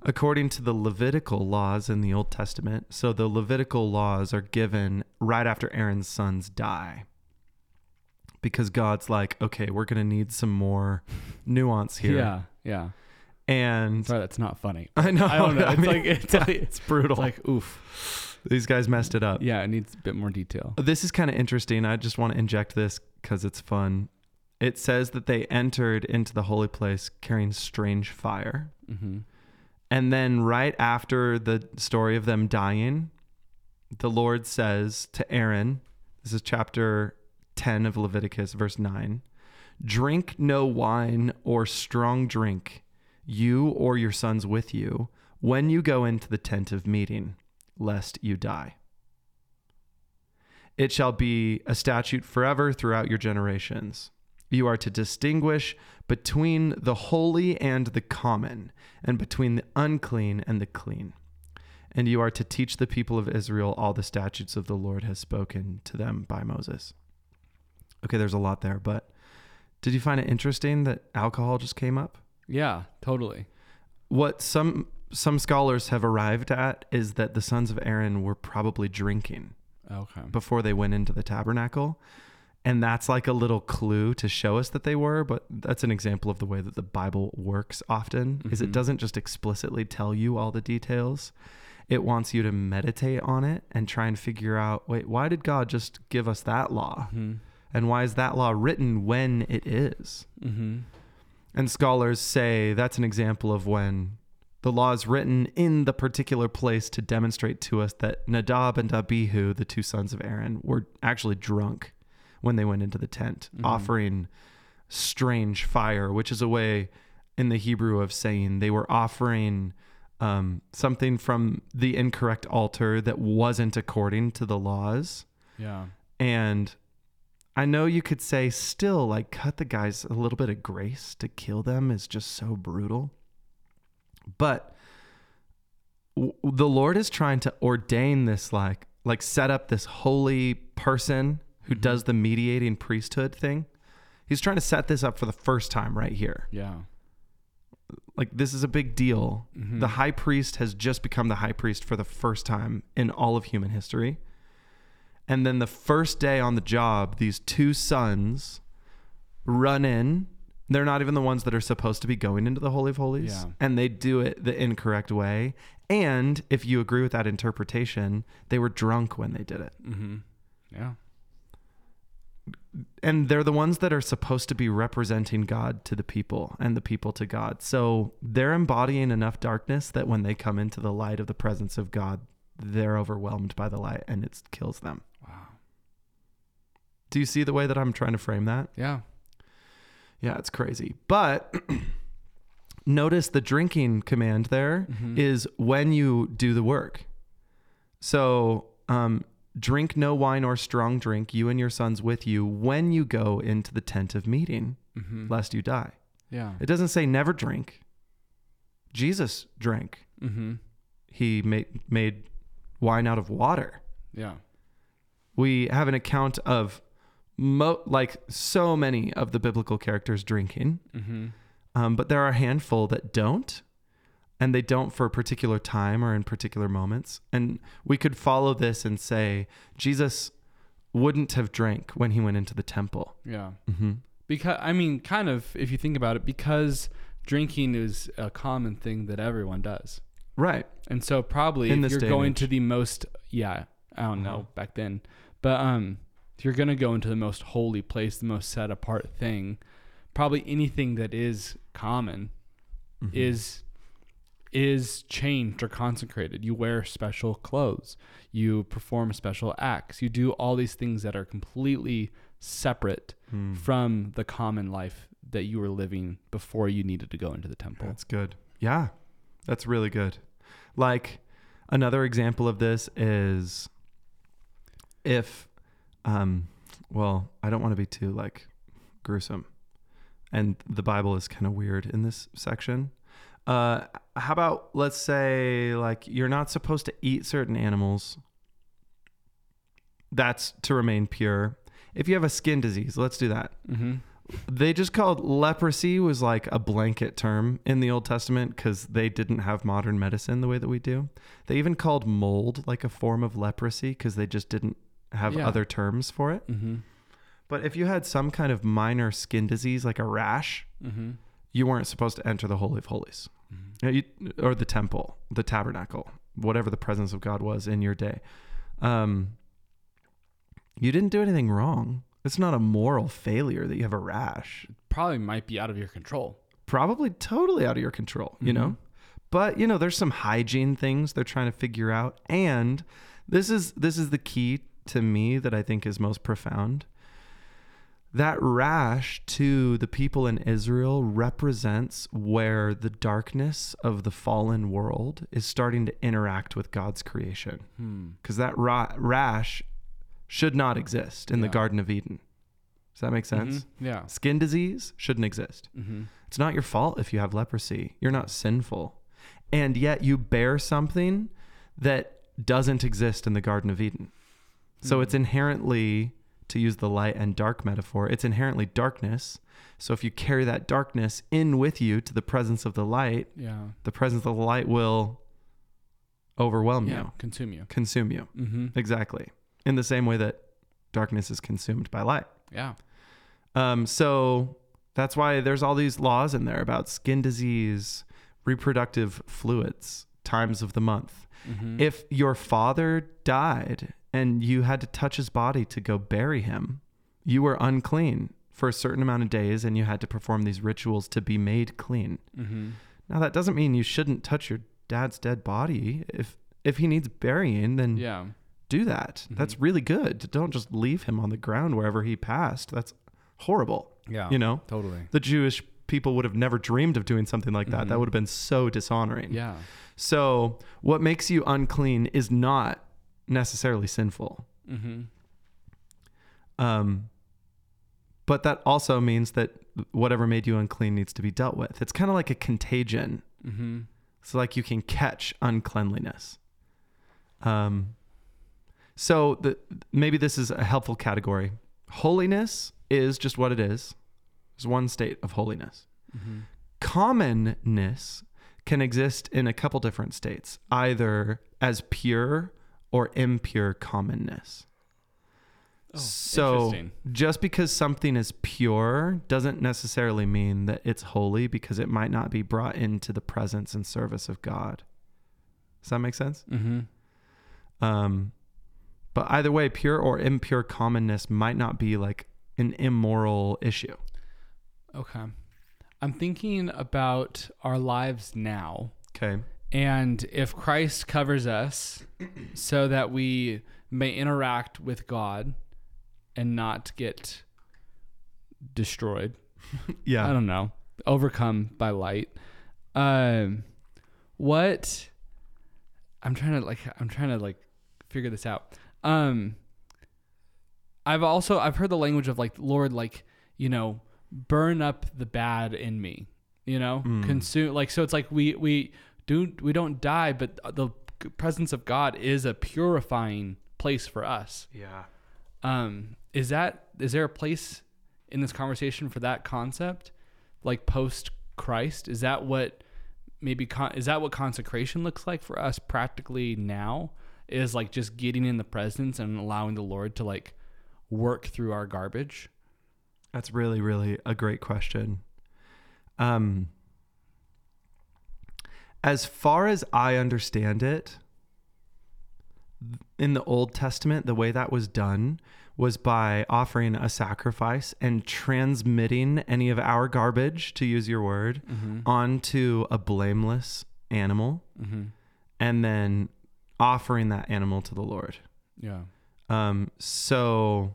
According to the Levitical laws in the Old Testament, so the Levitical laws are given right after Aaron's sons die. Because God's like, okay, we're going to need some more nuance here. Yeah. Yeah. And Sorry, that's not funny. <laughs> I know. I don't know. I It's mean, like it's like <laughs> it's brutal. It's like oof. These guys messed it up. Yeah, it needs a bit more detail. This is kind of interesting. I just want to inject this because it's fun. It says that they entered into the holy place carrying strange fire. Mm-hmm. And then, right after the story of them dying, the Lord says to Aaron, this is chapter 10 of Leviticus, verse 9 Drink no wine or strong drink, you or your sons with you, when you go into the tent of meeting, lest you die. It shall be a statute forever throughout your generations. You are to distinguish between the holy and the common, and between the unclean and the clean. And you are to teach the people of Israel all the statutes of the Lord has spoken to them by Moses. Okay, there's a lot there, but did you find it interesting that alcohol just came up? Yeah, totally. What some some scholars have arrived at is that the sons of Aaron were probably drinking Okay. before they went into the tabernacle. And that's like a little clue to show us that they were, but that's an example of the way that the Bible works often is it Mhm. doesn't just explicitly tell you all the details. It wants you to meditate on it and try and figure out, wait, why did God just give us that law? Mm-hmm. And why is that law written when it is? Mm-hmm. And scholars say that's an example of when the law is written in the particular place to demonstrate to us that Nadab and Abihu, the two sons of Aaron, were actually drunk when they went into the tent, Mhm. offering strange fire, which is a way in the Hebrew of saying they were offering um, something from the incorrect altar that wasn't according to the laws. Yeah. And I know you could say, still, like, cut the guys a little bit of grace to kill them is just so brutal. But w- the Lord is trying to ordain this, like, like set up this holy person who Mhm. does the mediating priesthood thing. He's trying to set this up for the first time right here. Yeah. Like, this is a big deal. Mhm. The high priest has just become the high priest for the first time in all of human history. And then the first day on the job, these two sons run in. They're not even the ones that are supposed to be going into the Holy of Holies. Yeah. And they do it the incorrect way. And if you agree with that interpretation, they were drunk when they did it. Mm-hmm. Yeah. And they're the ones that are supposed to be representing God to the people and the people to God. So they're embodying enough darkness that when they come into the light of the presence of God, they're overwhelmed by the light and it kills them. Wow. Do you see the way that I'm trying to frame that? Yeah. Yeah, it's crazy. But <clears throat> notice the drinking command there is Mhm. when you do the work. So, um, drink no wine or strong drink, you and your sons with you, when you go into the tent of meeting, Mm-hmm. lest you die. Yeah. It doesn't say never drink. Jesus drank. Mm-hmm. He made made wine out of water. Yeah. We have an account of mo- like so many of the biblical characters drinking, Mm-hmm. um, but there are a handful that don't, and they don't for a particular time or in particular moments. And we could follow this and say Jesus wouldn't have drank when he went into the temple. Yeah. Mm-hmm. Because I mean, kind of, if you think about it, because drinking is a common thing that everyone does, Right. and so probably In if you're going to the most, yeah, I don't know Uh-huh. back then, but um, if you're gonna go into the most holy place, the most set apart thing, probably anything that is common Mhm. is is changed or consecrated. You wear special clothes. You perform special acts. You do all these things that are completely separate Mm. from the common life that you were living before you needed to go into the temple. That's good. Yeah, that's really good. Like another example of this is if, um, well, I don't want to be too like gruesome, and the Bible is kind of weird in this section. Uh, how about let's say like you're not supposed to eat certain animals. That's to remain pure. If you have a skin disease, let's do that Mm-hmm. they just called leprosy was like a blanket term in the Old Testament because they didn't have modern medicine the way that we do. They even called mold like a form of leprosy because they just didn't have Yeah. other terms for it. Mm-hmm. But if you had some kind of minor skin disease like a rash, Mm-hmm. you weren't supposed to enter the Holy of Holies or the temple, the tabernacle, whatever the presence of God was in your day. Um, you didn't do anything wrong. It's not a moral failure that you have a rash. It Probably might be out of your control. probably totally out of your control, you know? But, you know, there's some hygiene things they're trying to figure out and this is this is the key to me that I think is most profound. That rash to the people in Israel represents where the darkness of the fallen world is starting to interact with God's creation. Hmm. Because that ra- rash should not exist in the Garden of Eden. Does that make sense? Mhm. Yeah. Skin disease shouldn't exist. Mm-hmm. It's not your fault if you have leprosy. You're not sinful. And yet you bear something that doesn't exist in the Garden of Eden. So Mm. it's inherently, to use the light and dark metaphor, it's inherently darkness. So if you carry that darkness in with you to the presence of the light, Yeah. the presence of the light will overwhelm Yeah. you, Consume you. consume you. Mm-hmm. Exactly. In the same way that darkness is consumed by light. Yeah. Um, so that's why there's all these laws in there about skin disease, reproductive fluids, times of the month. Mm-hmm. If your father died and you had to touch his body to go bury him, you were unclean for a certain amount of days and you had to perform these rituals to be made clean. mm-hmm. Now that doesn't mean you shouldn't touch your dad's dead body. If if he needs burying, then Yeah. do that. Mhm. That's really good. Don't just leave him on the ground wherever he passed. That's horrible. Yeah. You know? Totally. the Jewish people would have never dreamed of doing something like that. That Mhm. would have been so dishonoring. Yeah. So, what makes you unclean is not necessarily sinful. Mm-hmm. Um, but that also means that whatever made you unclean needs to be dealt with. It's kind of like a contagion. Mm-hmm. So, like you can catch uncleanliness. Um, so the maybe this is a helpful category. Holiness is just what it is. It's one state of holiness. Mm-hmm. commonness can exist in a couple different states, either as pure or impure commonness. Oh, so just because something is pure doesn't necessarily mean that it's holy because it might not be brought into the presence and service of God. Does that make sense? Mm-hmm. Um, but either way, pure or impure commonness might not be like an immoral issue. Okay. I'm thinking about our lives now. Okay. And if Christ covers us so that we may interact with God and not get destroyed, <laughs> Yeah. I don't know, overcome by light. Um, what I'm trying to like, I'm trying to like figure this out. Um, I've also I've heard the language of like Lord, like you know, burn up the bad in me. You know, Mm. consume like so. It's like we we do we don't die, but the presence of God is a purifying place for us. Yeah. Um, is that is there a place in this conversation for that concept, like post Christ? Is that what maybe con- is that what consecration looks like for us practically now? Is like just getting in the presence and allowing the Lord to like work through our garbage. That's really, really a great question. Um, as far as I understand it, in the Old Testament, the way that was done was by offering a sacrifice and transmitting any of our garbage, to use your word, Mm-hmm. onto a blameless animal Mm-hmm. and then offering that animal to the Lord. Yeah. Um, so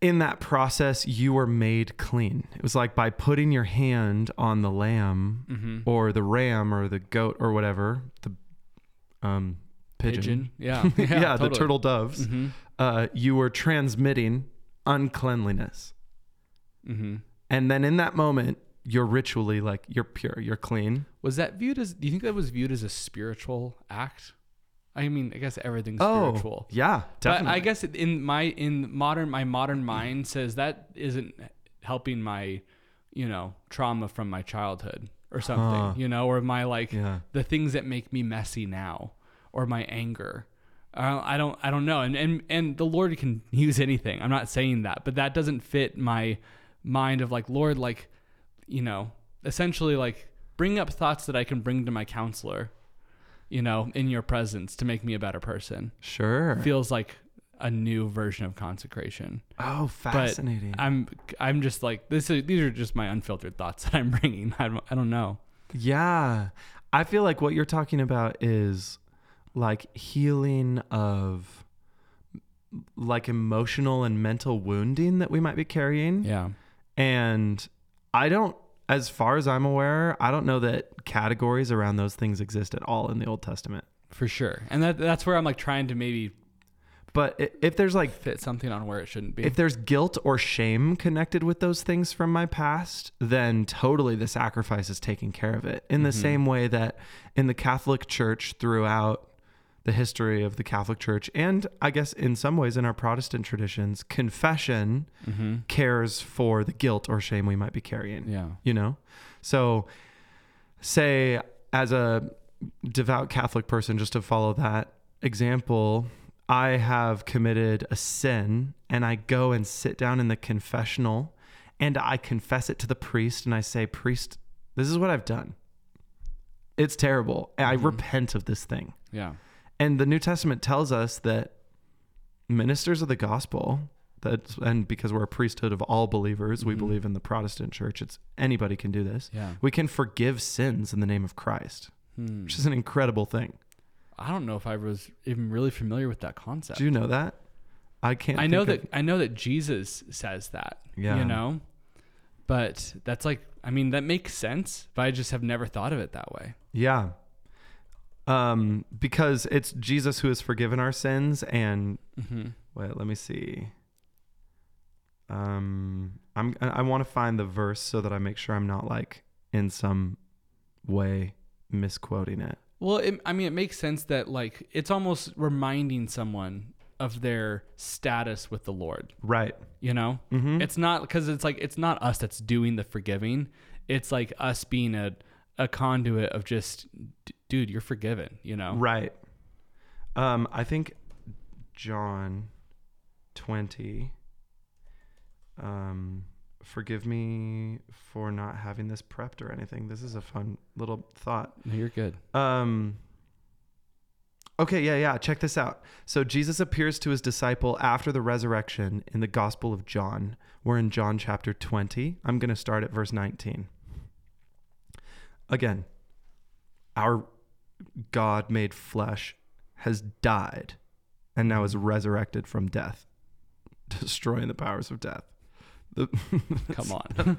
in that process, you were made clean. It was like by putting your hand on the lamb Mm-hmm. or the ram or the goat or whatever, the um, pigeon. <laughs> Yeah. Yeah, the turtle doves. Mm-hmm. Uh, you were transmitting uncleanliness. Mm-hmm. And then in that moment, you're ritually like, you're pure, you're clean. Was that viewed as? Do you think that was viewed as a spiritual act? I mean, I guess everything's Oh, spiritual. yeah, But definitely. I guess in my in modern my modern mind says that isn't helping my, you know, trauma from my childhood or something, Huh. you know, or my like yeah. the things that make me messy now or my anger. Uh, I don't I don't know. And and and the Lord can <laughs> use anything. I'm not saying that, but that doesn't fit my mind of like Lord like you know, essentially like bring up thoughts that I can bring to my counselor, you know, in your presence to make me a better person. Sure. Feels like a new version of consecration. oh, fascinating. I'm I'm just like this is these are just my unfiltered thoughts <laughs> that I'm bringing. I don't I don't know. Yeah. I feel like what you're talking about is like healing of like emotional and mental wounding that we might be carrying. Yeah. And I don't, as far as I'm aware, I don't know that categories around those things exist at all in the Old Testament. For sure. And that that's where I'm like trying to maybe But if there's like, fit something on where it shouldn't be. if there's guilt or shame connected with those things from my past, then totally the sacrifice is taking care of it. In the Mhm. same way that in the Catholic Church throughout the history of the Catholic Church, and I guess in some ways in our Protestant traditions, confession mm-hmm. cares for the guilt or shame we might be carrying. Yeah. You know? So, say, as a devout Catholic person, just to follow that example, I have committed a sin and I go and sit down in the confessional and I confess it to the priest and I say, Priest, this is what I've done. It's terrible. I Mhm. repent of this thing. Yeah. And the New Testament tells us that ministers of the gospel, that and because we're a priesthood of all believers, we Mhm. believe in the Protestant church. It's anybody can do this. Yeah. We can forgive sins in the name of Christ, Hmm. which is an incredible thing. I don't know if I was even really familiar with that concept. Do you know that? I can't. I know that I know that Jesus says that. Yeah. You know? But that's like I mean, that makes sense, but I just have never thought of it that way. Yeah. Um, because it's Jesus who has forgiven our sins, and Mm-hmm. wait, let me see. Um, I'm I want to find the verse so that I make sure I'm not like in some way misquoting it. Well, it, I mean, it makes sense that like it's almost reminding someone of their status with the Lord. Right. You know, Mm-hmm. it's not because it's like it's not us that's doing the forgiving. It's like us being a a conduit of just, dude, you're forgiven. You know, Right. Um, I think John 20. Um, forgive me for not having this prepped or anything. This is a fun little thought. No, you're good. Um, okay, yeah, yeah. Check this out. So Jesus appears to his disciple after the resurrection in the Gospel of John. We're in John chapter 20. I'm going to start at verse 19. Again, our God made flesh has died and now is resurrected from death, <laughs> destroying the powers of death. The- <laughs> Come on.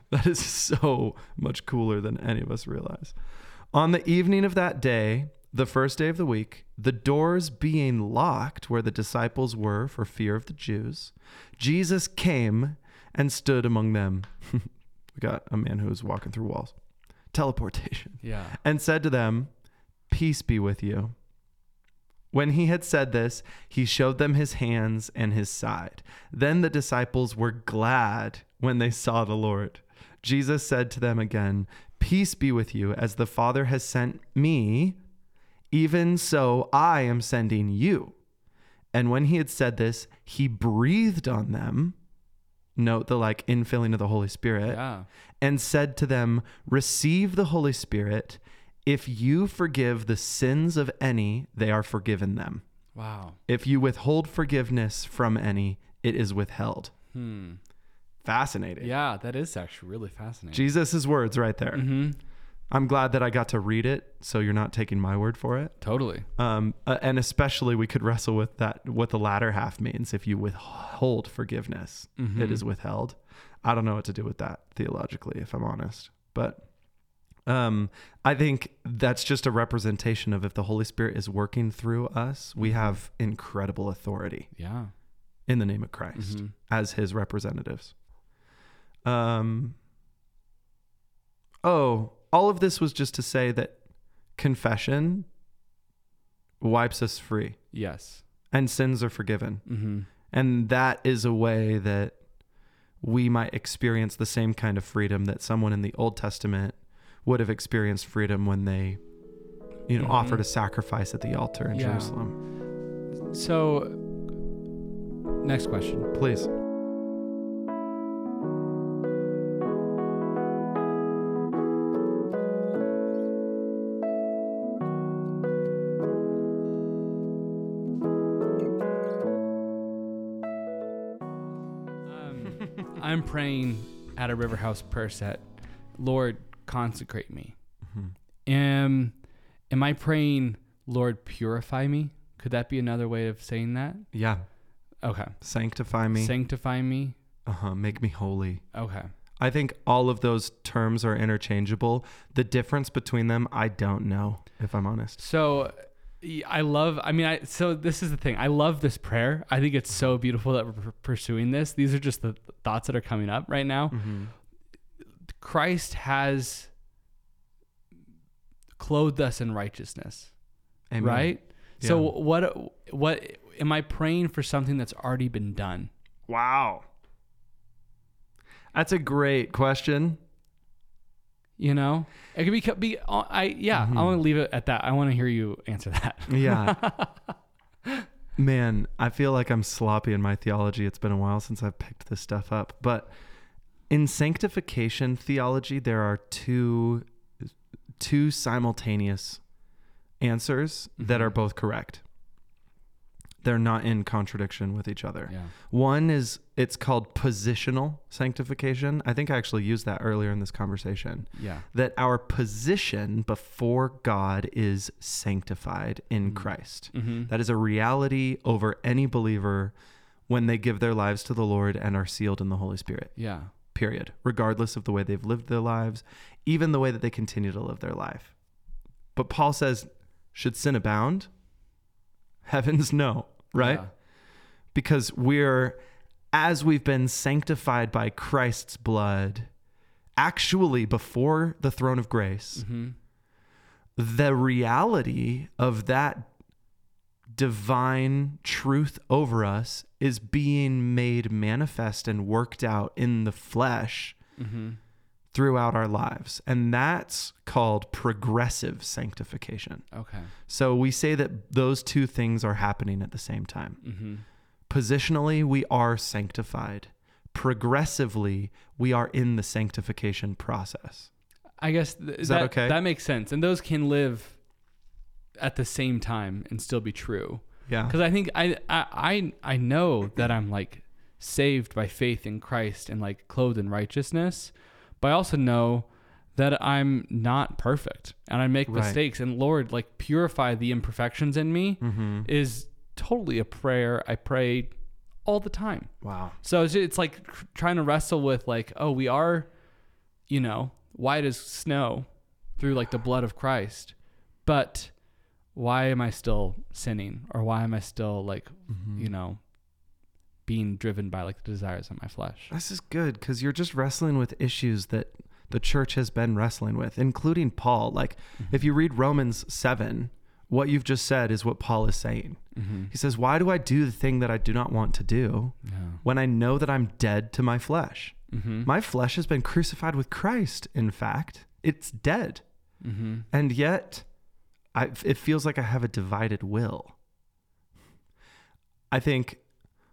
<laughs> that is so much cooler than any of us realize. On the evening of that day, the first day of the week, the doors being locked where the disciples were for fear of the Jews, Jesus came and stood among them. we got a man who was walking through walls. Teleportation. yeah. And said to them, Peace be with you. When he had said this, he showed them his hands and his side. Then the disciples were glad when they saw the Lord. Jesus said to them again, Peace be with you, as the Father has sent me, even so I am sending you. And when he had said this, he breathed on them. Note the like infilling of the Holy Spirit Yeah. and said to them, Receive the Holy Spirit. If you forgive the sins of any, they are forgiven them. Wow. If you withhold forgiveness from any, it is withheld. Hmm. Fascinating. Yeah, that is actually really fascinating. Jesus' words right there. Mm-hmm. I'm glad that I got to read it, so you're not taking my word for it. Totally. Um, uh, and especially we could wrestle with that, what the latter half means. If you withhold forgiveness, it Mhm. is withheld. I don't know what to do with that theologically, if I'm honest. But um, I think that's just a representation of if the Holy Spirit is working through us, we Mhm. have incredible authority Yeah. in the name of Christ Mhm. as his representatives. Um, oh, all of this was just to say that confession wipes us free Yes. and sins are forgiven. Mm-hmm. And that is a way that we might experience the same kind of freedom that someone in the Old Testament would have experienced freedom when they, you know, Mhm. offered a sacrifice at the altar in Yeah. Jerusalem. So, next question. Please. Um, I'm praying at a River House prayer set. Lord, consecrate me. Mhm. Am am I praying, Lord, purify me? Could that be another way of saying that? Yeah. Okay. Sanctify me. Sanctify me. uh-huh. Make me holy. Okay. I think all of those terms are interchangeable. The difference between them, I don't know, if I'm honest. So I love I mean I so this is the thing. I love this prayer. I think it's so beautiful that we're pursuing this. These are just the thoughts that are coming up right now. Mm-hmm. Christ has clothed us in righteousness, right? So what what am I praying for something that's already been done? Wow. That's a great question. You know, it could be, be uh, I yeah. Mhm. I want to leave it at that. I want to hear you answer that. Yeah. <laughs> Man, I feel like I'm sloppy in my theology. It's been a while since I've picked this stuff up. But in sanctification theology, there are two two simultaneous answers that Mhm. are both correct. They're not in contradiction with each other. yeah. One is it's called positional sanctification. I think I actually used that earlier in this conversation. Yeah. That our position before God is sanctified in Mhm. Christ. Mm-hmm. That is a reality over any believer when they give their lives to the Lord and are sealed in the Holy Spirit. Yeah. Period. Regardless of the way they've lived their lives, even the way that they continue to live their life. But Paul says, should sin abound? <laughs> Heavens no, right? Yeah. because we're as we've been sanctified by Christ's blood actually before the throne of grace Mm-hmm. the reality of that divine truth over us is being made manifest and worked out in the flesh Mm-hmm. throughout our lives and that's called progressive sanctification Okay. so we say that those two things are happening at the same time Mm-hmm. Positionally, we are sanctified. Progressively, we are in the sanctification process. I guess th- Is that okay? That makes sense, and those can live at the same time and still be true. Yeah. Because I think I, I I I know that I'm like saved by faith in Christ and like clothed in righteousness, but I also know that I'm not perfect and I make Right. mistakes. And Lord, like purify the imperfections in me Mm-hmm. is totally a prayer I pray all the time. Wow. So it's, it's like trying to wrestle with like, oh, we are, you know, white as snow through like the blood of Christ, but why am I still sinning, or why am I still like, Mhm. you know, being driven by like the desires of my flesh? This is good because you're just wrestling with issues that the church has been wrestling with, including Paul. Like, if you read Romans 7 what you've just said is what Paul is saying. Mm-hmm. He says, Why do I do the thing that I do not want to do Yeah. when I know that I'm dead to my flesh? Mm-hmm. My flesh has been crucified with Christ, in fact. It's dead. mm-hmm. And yet, I, it feels like I have a divided will. I think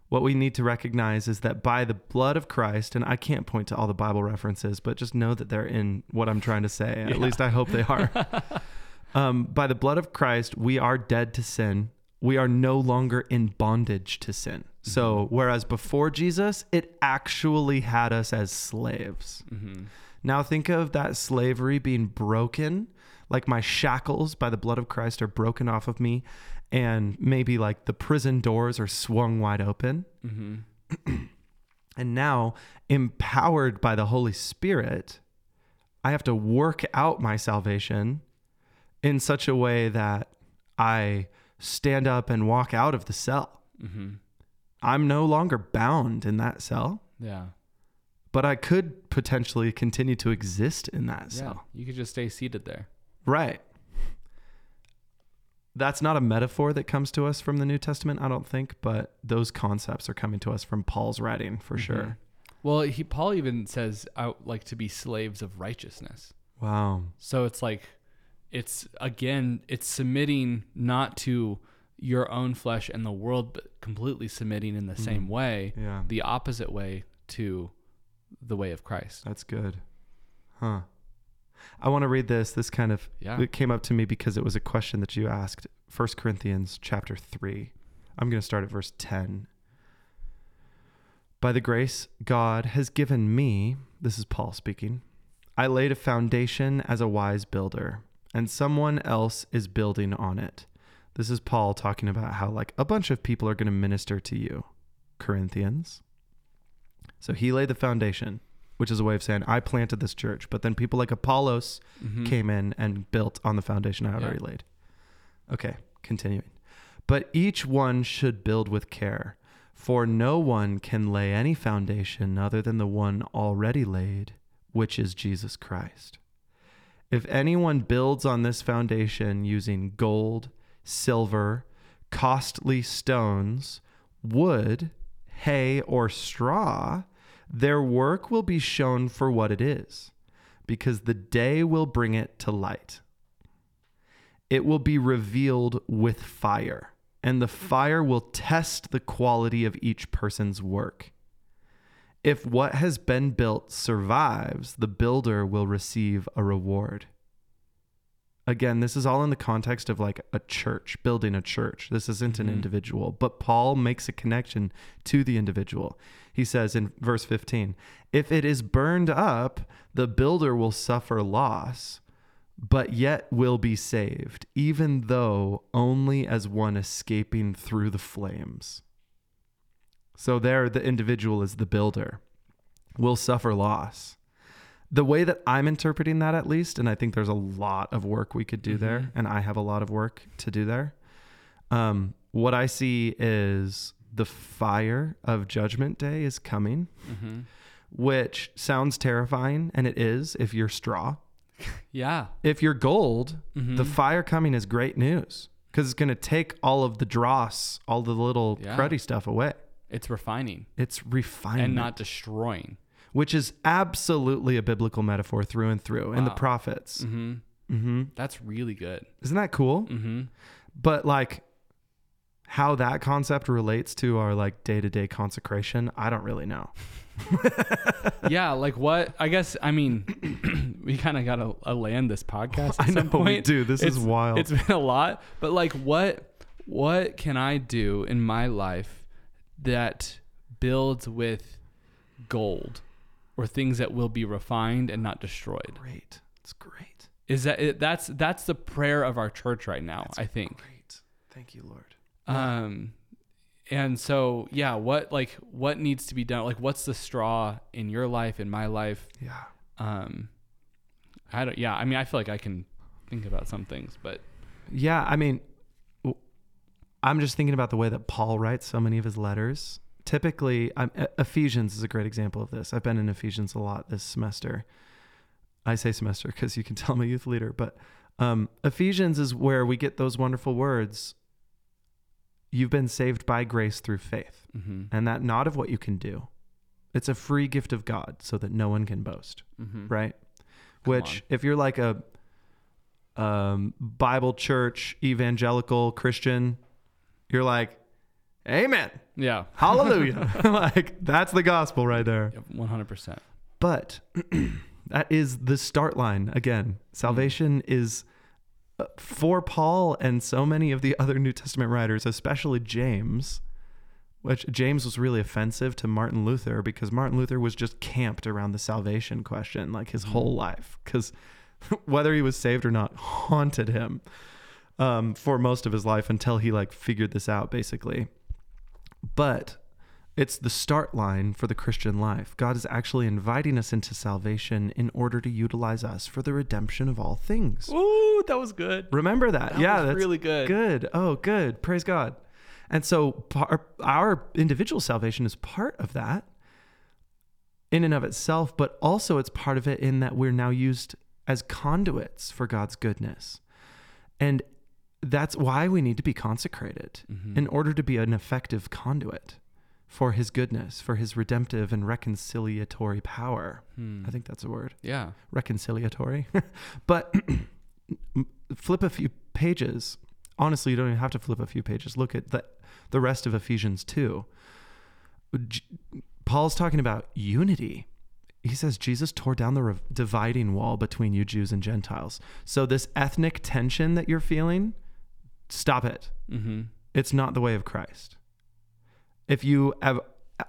what we need to recognize is that by the blood of Christ, and I can't point to all the Bible references, but just know that they're in what I'm trying to say. At least I hope they are. <laughs> um, by the blood of Christ, we are dead to sin. We are no longer in bondage to sin. So, whereas before Jesus, it actually had us as slaves. Mm-hmm. Now think of that slavery being broken, like my shackles by the blood of Christ are broken off of me, and maybe like the prison doors are swung wide open. Mm-hmm. <clears throat> And now, empowered by the Holy Spirit, I have to work out my salvation in such a way that I stand up and walk out of the cell. Mm-hmm. I'm no longer bound in that cell, Yeah. but I could potentially continue to exist in that Yeah. cell. You could just stay seated there. Right. That's not a metaphor that comes to us from the New Testament, I don't think, but those concepts are coming to us from Paul's writing for Mhm. sure. Well, he Paul even says I like to be slaves of righteousness. Wow. So it's like it's again it's submitting not to your own flesh and the world but completely submitting in the Mm. same way, Yeah. the opposite way to the way of Christ. That's good. Huh. I want to read this. This kind of Yeah. it came up to me because it was a question that you asked. 1 Corinthians chapter 3. I'm going to start at verse 10. By the grace God has given me, this is Paul speaking, I laid a foundation as a wise builder, and someone else is building on it. This is Paul talking about how, like, a bunch of people are going to minister to you, Corinthians. So he laid the foundation, which is a way of saying, I planted this church, but then people like Apollos Mhm. came in and built on the foundation I had Yeah. already laid. Okay, continuing. But each one should build with care, for no one can lay any foundation other than the one already laid, which is Jesus Christ. If anyone builds on this foundation using gold, silver, costly stones, wood, hay, or straw, their work will be shown for what it is, because the day will bring it to light. It will be revealed with fire, and the fire will test the quality of each person's work. If what has been built survives, the builder will receive a reward. Again, this is all in the context of like a church, building a church. This isn't an Mhm. individual, but Paul makes a connection to the individual. He says in verse 15, If it is burned up, the builder will suffer loss, but yet will be saved, even though only as one escaping through the flames. So there, the individual is the builder, will suffer loss. The way that I'm interpreting that, at least, and I think there's a lot of work we could do there, Mhm. and I have a lot of work to do there. Um, what I see is the fire of Judgment Day is coming, Mhm. which sounds terrifying, and it is if you're straw. <laughs> Yeah. If you're gold, the Mhm. fire coming is great news because it's going to take all of the dross, all the little Yeah. cruddy stuff away. It's refining It's refining and not destroying. Which is absolutely a biblical metaphor through and through in the prophets. hmm hmm That's really good. Isn't that cool? hmm But like how that concept relates to our like day to day consecration, I don't really know. <laughs> yeah, like what? I guess I mean, <clears throat> we kind of got to uh, land this podcast. <laughs> At I know some point. we do. This is wild. It's been a lot, but like, what what can I do in my life that builds with gold or things that will be refined and not destroyed? great. It's great. Is that it, that's that's the prayer of our church right now? That's I think. Great. Thank you, Lord. Um, and so yeah, what like what needs to be done? Like, what's the straw in your life, in my life? Yeah. Um, I don't. Yeah, I mean, I feel like I can think about some things, but Yeah, I mean, I'm just thinking about the way that Paul writes so many of his letters. Typically, I'm, Ephesians is a great example of this. I've been in Ephesians a lot this semester. I say semester because you can <laughs> tell I'm a youth leader, but Um, Ephesians is where we get those wonderful words. You've been saved by grace through faith, Mm-hmm. and that not of what you can do. It's a free gift of God, so that no one can boast. Mm-hmm. Right? Come Which, on. if you're like a um, Bible church evangelical Christian, you're like, Amen, Yeah. <laughs> Hallelujah. <laughs> like that's the gospel right there. One hundred percent. But <clears throat> that is the start line again. Salvation is uh, for Paul and so many of the other New Testament writers, especially James, which James was really offensive to Martin Luther because Martin Luther was just camped around the salvation question like his whole life because <laughs> whether he was saved or not haunted him um, for most of his life until he like figured this out basically. But it's the start line for the Christian life. God is actually inviting us into salvation in order to utilize us for the redemption of all things. Ooh, that was good. Remember that. That yeah, was that's really good. Good. Oh, good. Praise God. And so our individual salvation is part of that in and of itself, but also it's part of it in that we're now used as conduits for God's goodness. And that's why we need to be consecrated Mhm. in order to be an effective conduit for his goodness, for his redemptive and reconciliatory power. Hmm. I think that's a word Yeah. reconciliatory. <laughs> but <clears throat> flip a few pages. Honestly, you don't even have to flip a few pages. Look at the the rest of Ephesians 2. J- Paul's talking about unity. He says Jesus tore down the re- dividing wall between you Jews and Gentiles. So this ethnic tension that you're feeling, stop it. Mm-hmm. It's not the way of Christ. If you have,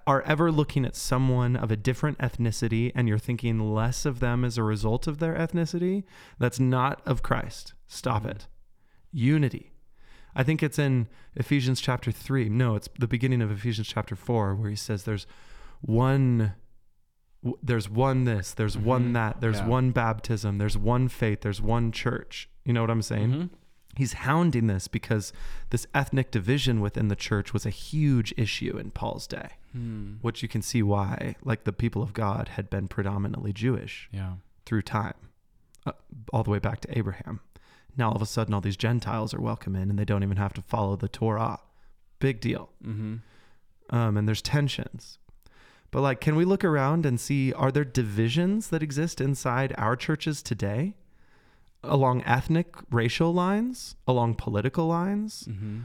are ever looking at someone of a different ethnicity and you're thinking less of them as a result of their ethnicity, that's not of Christ. Stop Mhm. it. Unity. I think it's in Ephesians chapter 3. No, it's the beginning of Ephesians chapter 4 where he says there's one w- there's one this, there's one Mhm. that, there's Yeah. one baptism, there's one faith, there's one church. You know what I'm saying? Mhm. He's hounding this because this ethnic division within the church was a huge issue in Paul's day, Hmm. which you can see why, like the people of God had been predominantly Jewish Yeah. through time, uh, all the way back to Abraham. Now all of a sudden, all these Gentiles are welcome in, and they don't even have to follow the Torah. Big deal. Mm-hmm. Um, and there's tensions. But like, can we look around and see are there divisions that exist inside our churches today? Along ethnic, racial lines, along political lines. Mm-hmm.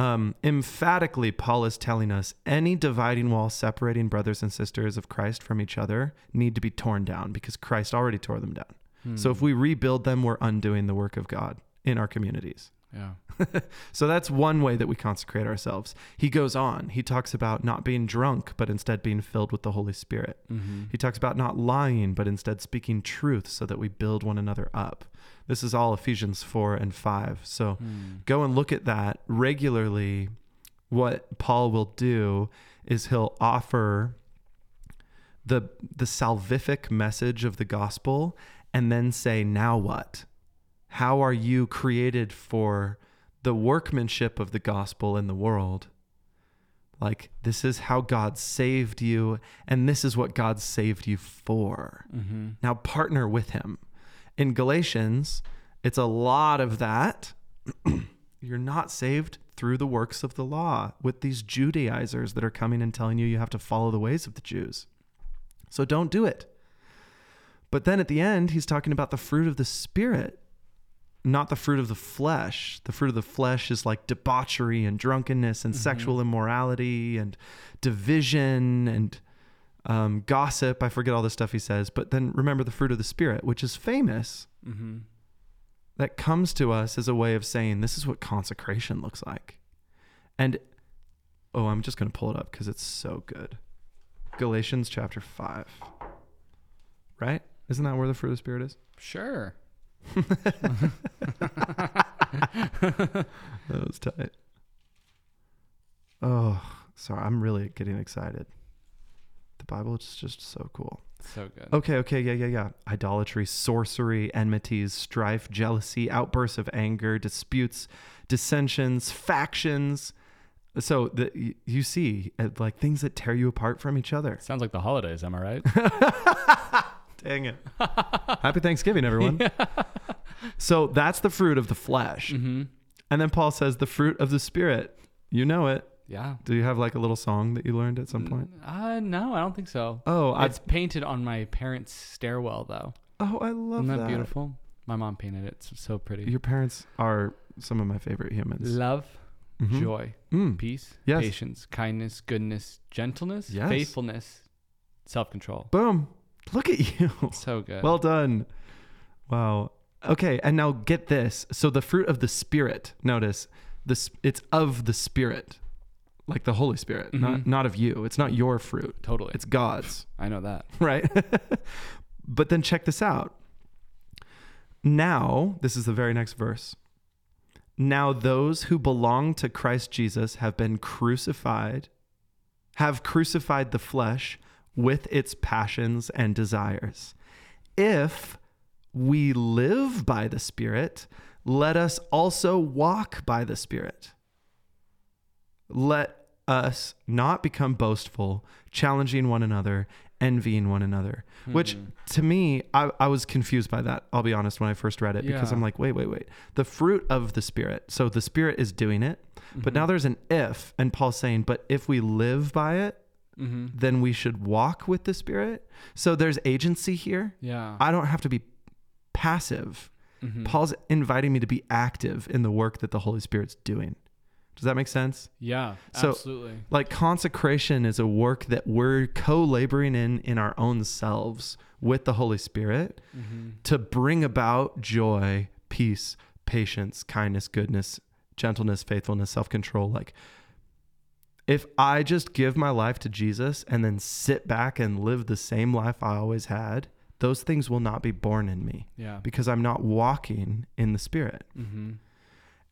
Um, emphatically, Paul is telling us any dividing wall separating brothers and sisters of Christ from each other need to be torn down because Christ already tore them down. Hmm. So if we rebuild them, we're undoing the work of God in our communities. Yeah. <laughs> So that's one way that we consecrate ourselves. He goes on. He talks about not being drunk, but instead being filled with the Holy Spirit. Mm-hmm. He talks about not lying, but instead speaking truth so that we build one another up. This is all Ephesians 4 and 5. So Hmm. go and look at that regularly. What Paul will do is he'll offer the the salvific message of the gospel and then say, "Now what? How are you created for the workmanship of the gospel in the world?" Like this is how God saved you and this is what God saved you for. Mm-hmm. Now partner with him. In Galatians, it's a lot of that. <clears throat> You're not saved through the works of the law with these Judaizers that are coming and telling you you have to follow the ways of the Jews. So don't do it. But then at the end, he's talking about the fruit of the Spirit, not the fruit of the flesh. The fruit of the flesh is like debauchery and drunkenness and Mhm. sexual immorality and division and um, gossip. I forget all the stuff he says. But then remember the fruit of the Spirit, which is famous, Mm-hmm. that comes to us as a way of saying this is what consecration looks like. And oh, I'm just going to pull it up because it's so good. Galatians chapter 5. Right? Isn't that where the fruit of the Spirit is? Sure. <laughs> That was tight. Oh, sorry. I'm really getting excited. The Bible is just so cool. So good. Okay, okay, yeah, yeah, yeah. Idolatry, sorcery, enmities, strife, jealousy, outbursts of anger, disputes, dissensions, factions. So the, you see, uh, like things that tear you apart from each other. Sounds like the holidays. Am I right? <laughs> Dang it. <laughs> Happy Thanksgiving, everyone. <laughs> So that's the fruit of the flesh. Mm-hmm. And then Paul says the fruit of the spirit. You know it. Yeah. Do you have like a little song that you learned at some point? Uh, no, I don't think so. Oh, I It's painted on my parents' stairwell, though. oh, I love Isn't that, that. beautiful? My mom painted it. It's so pretty. Your parents are some of my favorite humans. Love, Mhm. joy, Mm. peace, Yes. patience, kindness, goodness, gentleness, Yes. faithfulness, self-control. Boom. Look at you. So good. Well done. Wow. Okay, and now get this. So the fruit of the spirit, notice, this it's of the spirit. Like the Holy Spirit, not Mhm. not of you. It's not your fruit. totally. It's God's, I know that. <laughs> right? <laughs> but then check this out. Now, this is the very next verse. Now those who belong to Christ Jesus have been crucified, have crucified the flesh with its passions and desires. If we live by the Spirit, let us also walk by the Spirit. Let us not become boastful, challenging one another, envying one another. Which Mhm. to me, I, I was confused by that. I'll be honest when I first read it because I'm like, wait, wait, wait. The fruit of the Spirit. So the Spirit is doing it, but Mhm. now there's an if, and Paul's saying, but if we live by it, Mhm. then we should walk with the Spirit. So there's agency here. Yeah. I don't have to be passive. Mhm. Paul's inviting me to be active in the work that the Holy Spirit's doing. Does that make sense? yeah. So- absolutely. Like consecration is a work that we're co-laboring in in our own selves with the Holy Spirit hmm to bring about joy, peace, patience, kindness, goodness, gentleness, faithfulness, self-control. Like if I just give my life to Jesus and then sit back and live the same life I always had, those things will not be born in me Yeah. because I'm not walking in the Spirit. hmm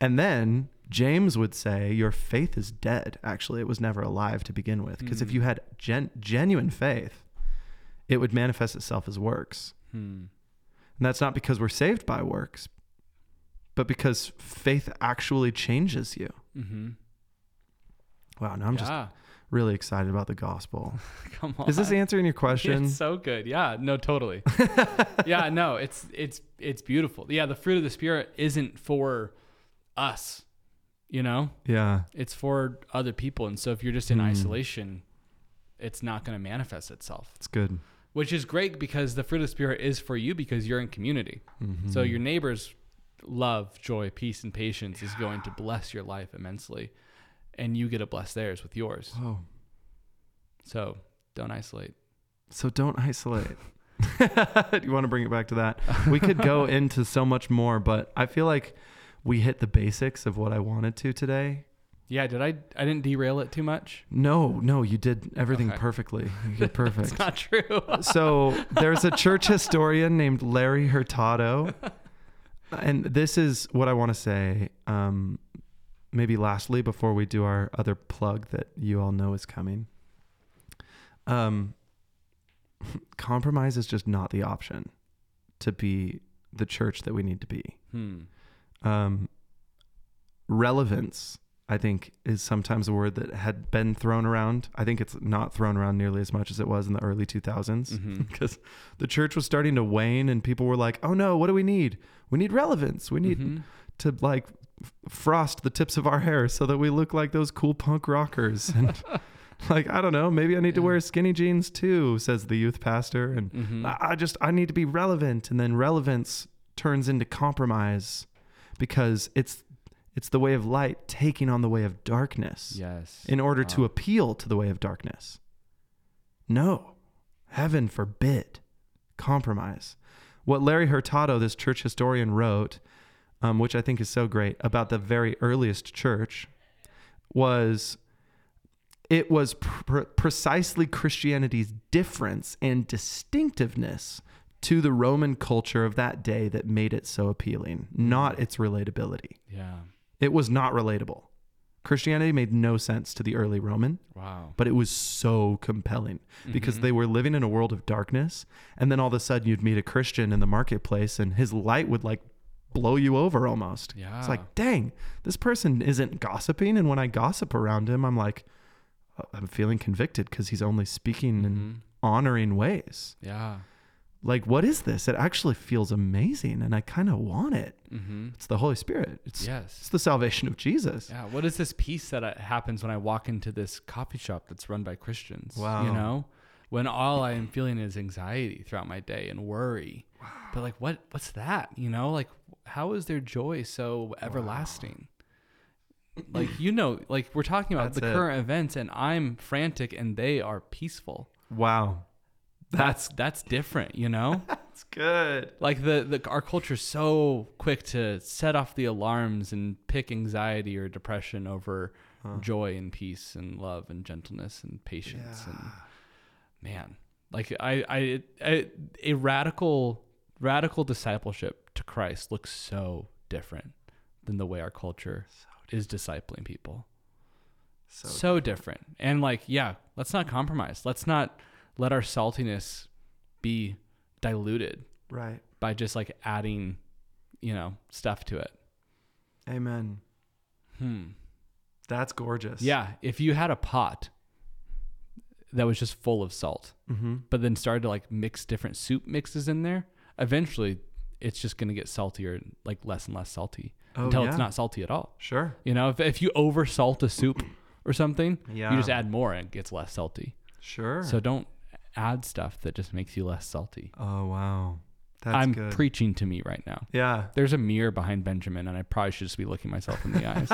And then James would say, Your faith is dead. Actually, it was never alive to begin with. Because if Mm. you had gen- genuine faith, it would manifest itself as works. Hmm. And that's not because we're saved by works, but because faith actually changes you. hmm Wow, now I'm just really excited about the gospel. <laughs> Come on. Is this answering your question? It's so good. Yeah. No. Totally. <laughs> yeah. No. It's it's it's beautiful. Yeah. The fruit of the spirit isn't for us. You know, yeah. it's for other people. And so if you're just in Mm. isolation, it's not going to manifest itself. It's good. Which is great because the fruit of the spirit is for you because you're in community. Mhm. So your neighbor's love, joy, peace, and patience is going to bless your life immensely, and you get to bless theirs with yours. Whoa. So don't isolate. So don't isolate. <laughs> <laughs> you want to bring it back to that? We could go <laughs> into so much more, but I feel like we hit the basics of what I wanted to today. Yeah, did I? I didn't derail it too much. No, no, you did everything Okay. perfectly. You did perfect. It's not true. so there's a church historian named Larry Hurtado. And this is what I want to say. Um, maybe lastly, before we do our other plug that you all know is coming. Um, <laughs> compromise is just not the option to be the church that we need to be. hmm. Um, relevance, I think, is sometimes a word that had been thrown around. I think it's not thrown around nearly as much as it was in the early 2000s Mhm. because the church was starting to wane and people were like, oh no, what do we need? We need relevance. We need Mhm. to like frost the tips of our hair so that we look like those cool punk rockers. And <laughs> like, I don't know, maybe I need to wear skinny jeans too, says the youth pastor. And Mhm. I I just I need to be relevant, and then relevance turns into compromise because it's it's the way of light taking on the way of darkness yes. in order to appeal to the way of darkness. No, heaven forbid compromise. What Larry Hurtado, this church historian, wrote, um, which I think is so great about the very earliest church, was it was pr- precisely Christianity's difference and distinctiveness to the Roman culture of that day that made it so appealing, not its relatability. yeah. It was not relatable. Christianity made no sense to the early Roman, Wow. but it was so compelling because Mhm. they were living in a world of darkness. And then all of a sudden you'd meet a Christian in the marketplace and his light would like blow you over almost. Yeah. It's like, dang, this person isn't gossiping. And when I gossip around him, I'm like, uh, I'm feeling convicted because he's only speaking in Mhm. honoring ways. Yeah. like what is this? It actually feels amazing and I kind of want it. Mm-hmm. It's the Holy Spirit. It's Yes. it's the salvation of Jesus. Yeah. What is this peace that uh, happens when I walk into this coffee shop that's run by Christians? Wow. You know, when all I am feeling is anxiety throughout my day and worry. Wow. But like, what? What's that? You know, like, how is their joy so everlasting? Like you know, like we're talking about That's the it. current events, and I'm frantic, and they are peaceful. Wow. That's that's different, you know. <laughs> That's good. like the, the our culture's so quick to set off the alarms and pick anxiety or depression over joy and peace and love and gentleness and patience and man like I, I I a radical radical discipleship to Christ looks so different than the way our culture is discipling people So, so different and like yeah let's not compromise let's not let our saltiness be diluted right. by just like adding, you know, stuff to it. Amen. Hmm. That's gorgeous. Yeah. If you had a pot that was just full of salt, Mm-hmm. but then started to like mix different soup mixes in there, eventually it's just going to get saltier, like less and less salty Oh, until yeah. it's not salty at all. Sure. You know, if, if you over salt a soup or something, Yeah. you just add more and it gets less salty. Sure. So don't add stuff that just makes you less salty. oh wow. That's I'm good. preaching to me right now. yeah. There's a mirror behind Benjamin, and I probably should just be looking myself in the eyes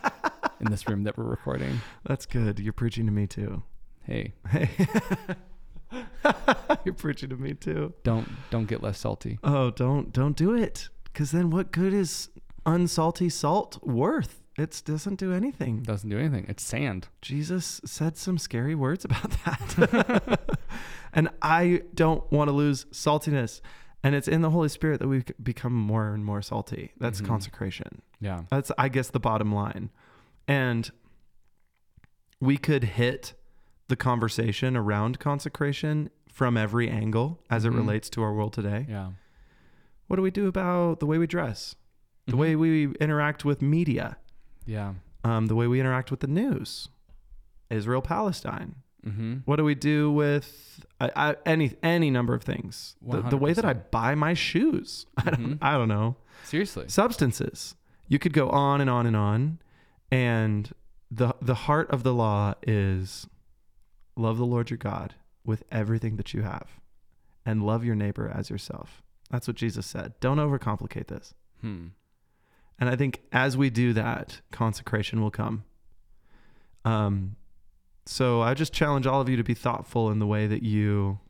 <laughs> in this room that we're recording. That's good. You're preaching to me too. Hey, Hey. <laughs> <laughs> You're preaching to me too. don't don't get less salty. Oh, don't don't do it. Cuz then what good is unsalty salt worth? It doesn't do anything. Doesn't do anything. It's sand. Jesus said some scary words about that. <laughs> and I don't want to lose saltiness. And it's in the Holy Spirit that we become more and more salty. That's Mhm. consecration. Yeah. That's, I guess, the bottom line. And we could hit the conversation around consecration from every angle as it relates to our world today. Yeah. What do we do about the way we dress, the Mhm. way we interact with media, Yeah. um, the way we interact with the news, Israel Palestine? Mm-hmm. What do we do with I, I, any any number of things? The, the way that I buy my shoes. <laughs> I don't Mhm. I don't know. Seriously. Substances. You could go on and on and on, and the the heart of the law is love the Lord your God with everything that you have, and love your neighbor as yourself. That's what Jesus said. Don't overcomplicate this. Hmm. And I think as we do that, consecration will come. Um, so I just challenge all of you to be thoughtful in the way that you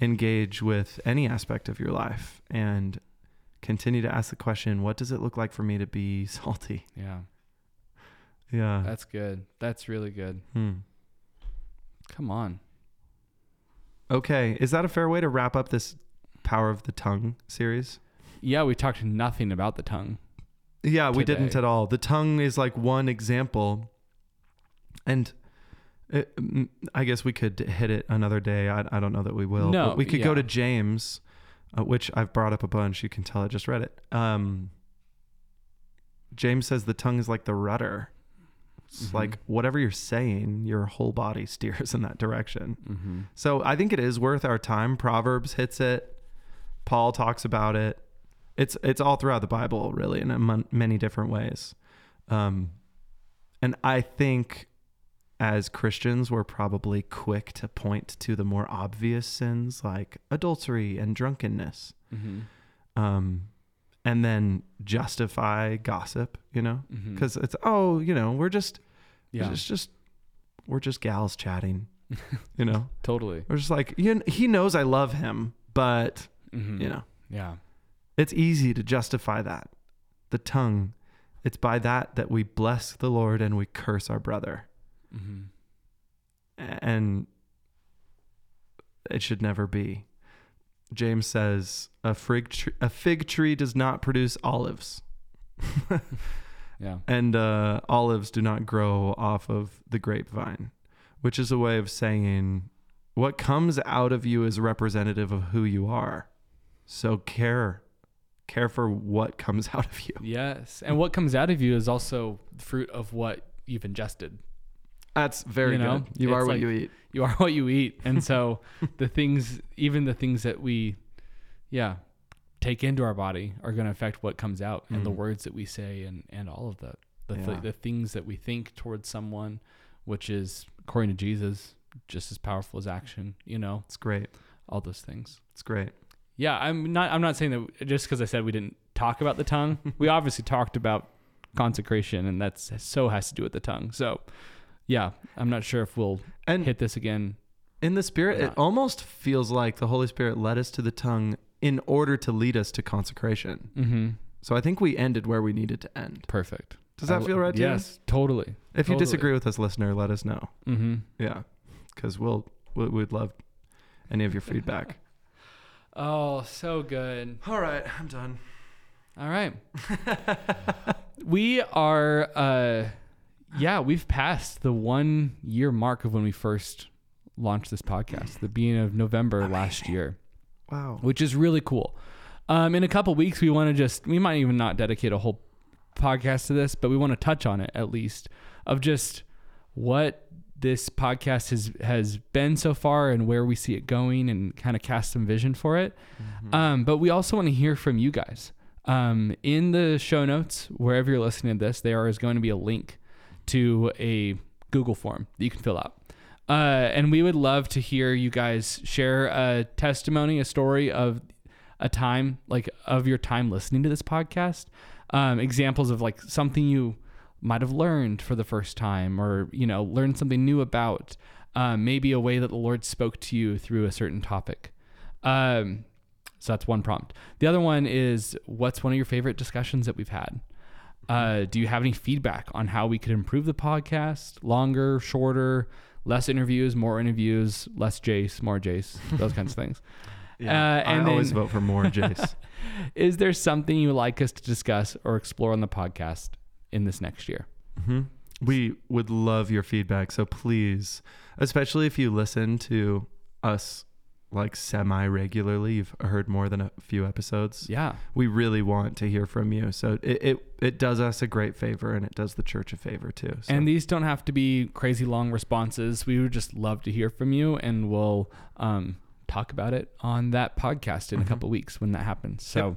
engage with any aspect of your life and continue to ask the question what does it look like for me to be <laughs> salty? Yeah. Yeah. That's good. That's really good. Hmm. Come on. Okay. Is that a fair way to wrap up this Power of the Tongue series? Yeah, we talked nothing about the tongue. Yeah, we didn't at all. The tongue is like one example, and it, mm, I guess we could hit it another day. I, I don't know that we will. No, but we could go to James, uh, which I've brought up a bunch. You can tell I just read it. Um, James says the tongue is like the rudder. It's Mhm. like whatever you're saying, your whole body <laughs> steers in that direction. Mm-hmm. So I think it is worth our time. Proverbs hits it. Paul talks about it. It's it's all throughout the Bible, really, in mon- many different ways. Um, and I think as Christians, we're probably quick to point to the more obvious sins like adultery and drunkenness, Mm-hmm. um, and then justify gossip. You know, Mm-hmm. because it's oh, you know, we're just yeah, it's just we're just gals chatting. you know. <laughs> totally. We're just like, you he knows I love him, but, Mm-hmm. you know, Yeah. it's easy to justify that. The tongue, it's by that that we bless the Lord and we curse our brother. Mm-hmm. And it should never be. James says, a fig tree, a fig tree does not produce olives, <laughs> Yeah. and uh, olives do not grow off of the grapevine, which is a way of saying what comes out of you is representative of who you are. So care, care for what comes <laughs> out of you. Yes. And what comes out of you is also fruit of what you've ingested. That's very You know, good. You are what like- you eat. You are what you eat. And so <laughs> the things, even the things that we yeah, take into our body are going to affect what comes out and the Mm. words that we say and and all of that. The th- the things that we think towards someone, which is according to Jesus, just as powerful as action. You know, It's great. all those things. It's great. Yeah, I'm not. I'm not saying that just because I said we didn't talk about the tongue. <laughs> we obviously talked about consecration, and that's so has to do with the tongue. So, yeah, I'm not sure if we'll And hit this again. in the spirit, it almost feels like the Holy Spirit led us to the tongue in order to lead us to consecration. Mm-hmm. So I think we ended where we needed to end. Perfect. Does that I- feel right to you? Yes, totally. If you disagree with us, listener, let us know. Mm-hmm. Yeah, because we'll we- we'd love any of your feedback. <laughs> Oh, so good. All right, I'm done. All right. <laughs> we are uh yeah, we've passed the 1 year mark of when we first launched this podcast, the beginning of November last year, Wow. which is really cool. Um in a couple weeks we want to just we might even not dedicate a whole podcast to this, but we want to touch on it at least of just what this podcast has has been so far and where we see it going and kind of cast some vision for it. Um, but we also want to hear from you guys. Um, in the show notes, wherever you're listening to this, there is going to be a link to a Google form that you can fill out. Uh, and we would love to hear you guys share a testimony, a story of a time, like of your time listening to this podcast. Um, examples of like something you might have learned for the first time, or you know, learned something new about. Um, maybe a way that the Lord spoke to you through a certain topic. Um, so that's one prompt. The other one is what's one of your favorite discussions that we've had? Uh, do you have any feedback on how we could improve the podcast? Longer, shorter, less interviews, more interviews, less Jace, more Jace, those kinds of things. <laughs> Yeah, Uh, and I always then- vote for more <laughs> Jace. Is there something you would like us to discuss or explore on the podcast in this next year? hmm We would love your feedback. So please, especially if you listen to us like semi regularly, you've heard more than a few episodes. Yeah. We really want to hear from you. So it, it, it does us a great favor and it does the church a favor too. So. And these don't have to be crazy long responses. We would just love to hear from you, and we'll um, talk about it on that podcast in Mhm. a couple weeks when that happens. So,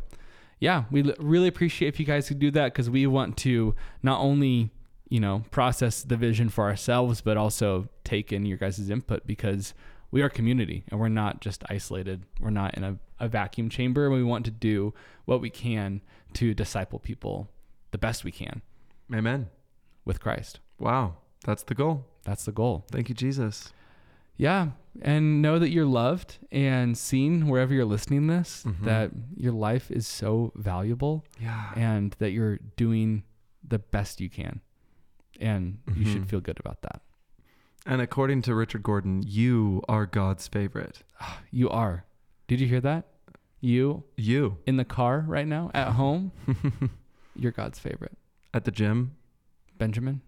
yeah, we l- really appreciate if you guys could do that because we want to not only you know process the vision for ourselves, but also take in your guys' input because we are community and we're not just isolated. We're not in a, a vacuum chamber. We want to do what we can to disciple people the best we can Amen. with Christ. Wow. That's the goal. That's the goal. Thank you, Jesus. Yeah, and know that you're loved and seen wherever you're listening this. Mhm. That your life is so valuable, Yeah. and that you're doing the best you can, and you should Mhm. feel good about that. And according to Richard Gordon, you are God's favorite. <sighs> You are. Did you hear that? You You. in the car right now at <laughs> home, you're God's favorite. At the gym, Benjamin,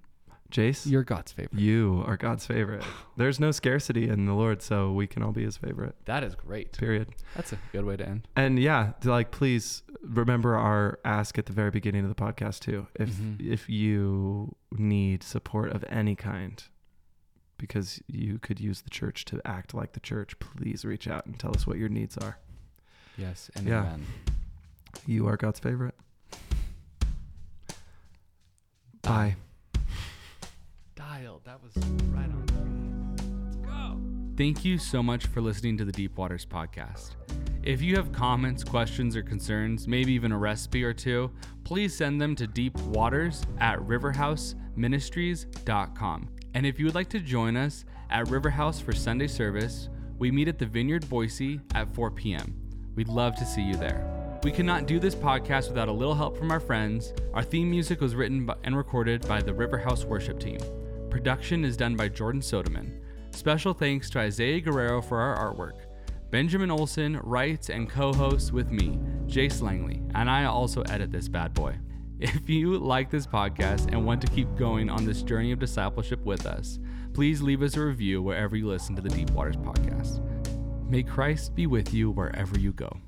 Jace, you're God's favorite. you are God's favorite. <sighs> There's no scarcity in the Lord, so we can all be his favorite. That is great. Period. That's a good way to end. And yeah, like please remember our ask at the very beginning of the podcast too. If Mhm. if you need support of any kind because you could use the church to act like the church, please reach out and tell us what your needs are. Yes, and Yeah. amen. You are God's favorite. Bye. Dialed. That was right on. Let's go. Thank you so much for listening to the Deep Waters podcast. If you have comments, questions, or concerns, maybe even a recipe or two, please send them to deepwaters at riverhouseministries.com. And if you would like to join us at Riverhouse for Sunday service, we meet at the Vineyard Boise at 4 p.m. We'd love to see you there. We could not do this podcast without a little help from our friends. Our theme music was written and recorded by the Riverhouse worship team. Production is done by Jordan Soderman. Special thanks to Isaiah Guerrero for our artwork. Benjamin Olson writes and co hosts with me, Jace Langley, and I also edit this bad boy. If you like this podcast and want to keep going on this journey of discipleship with us, please leave us a review wherever you listen to the Deep Waters podcast. May Christ be with you wherever you go.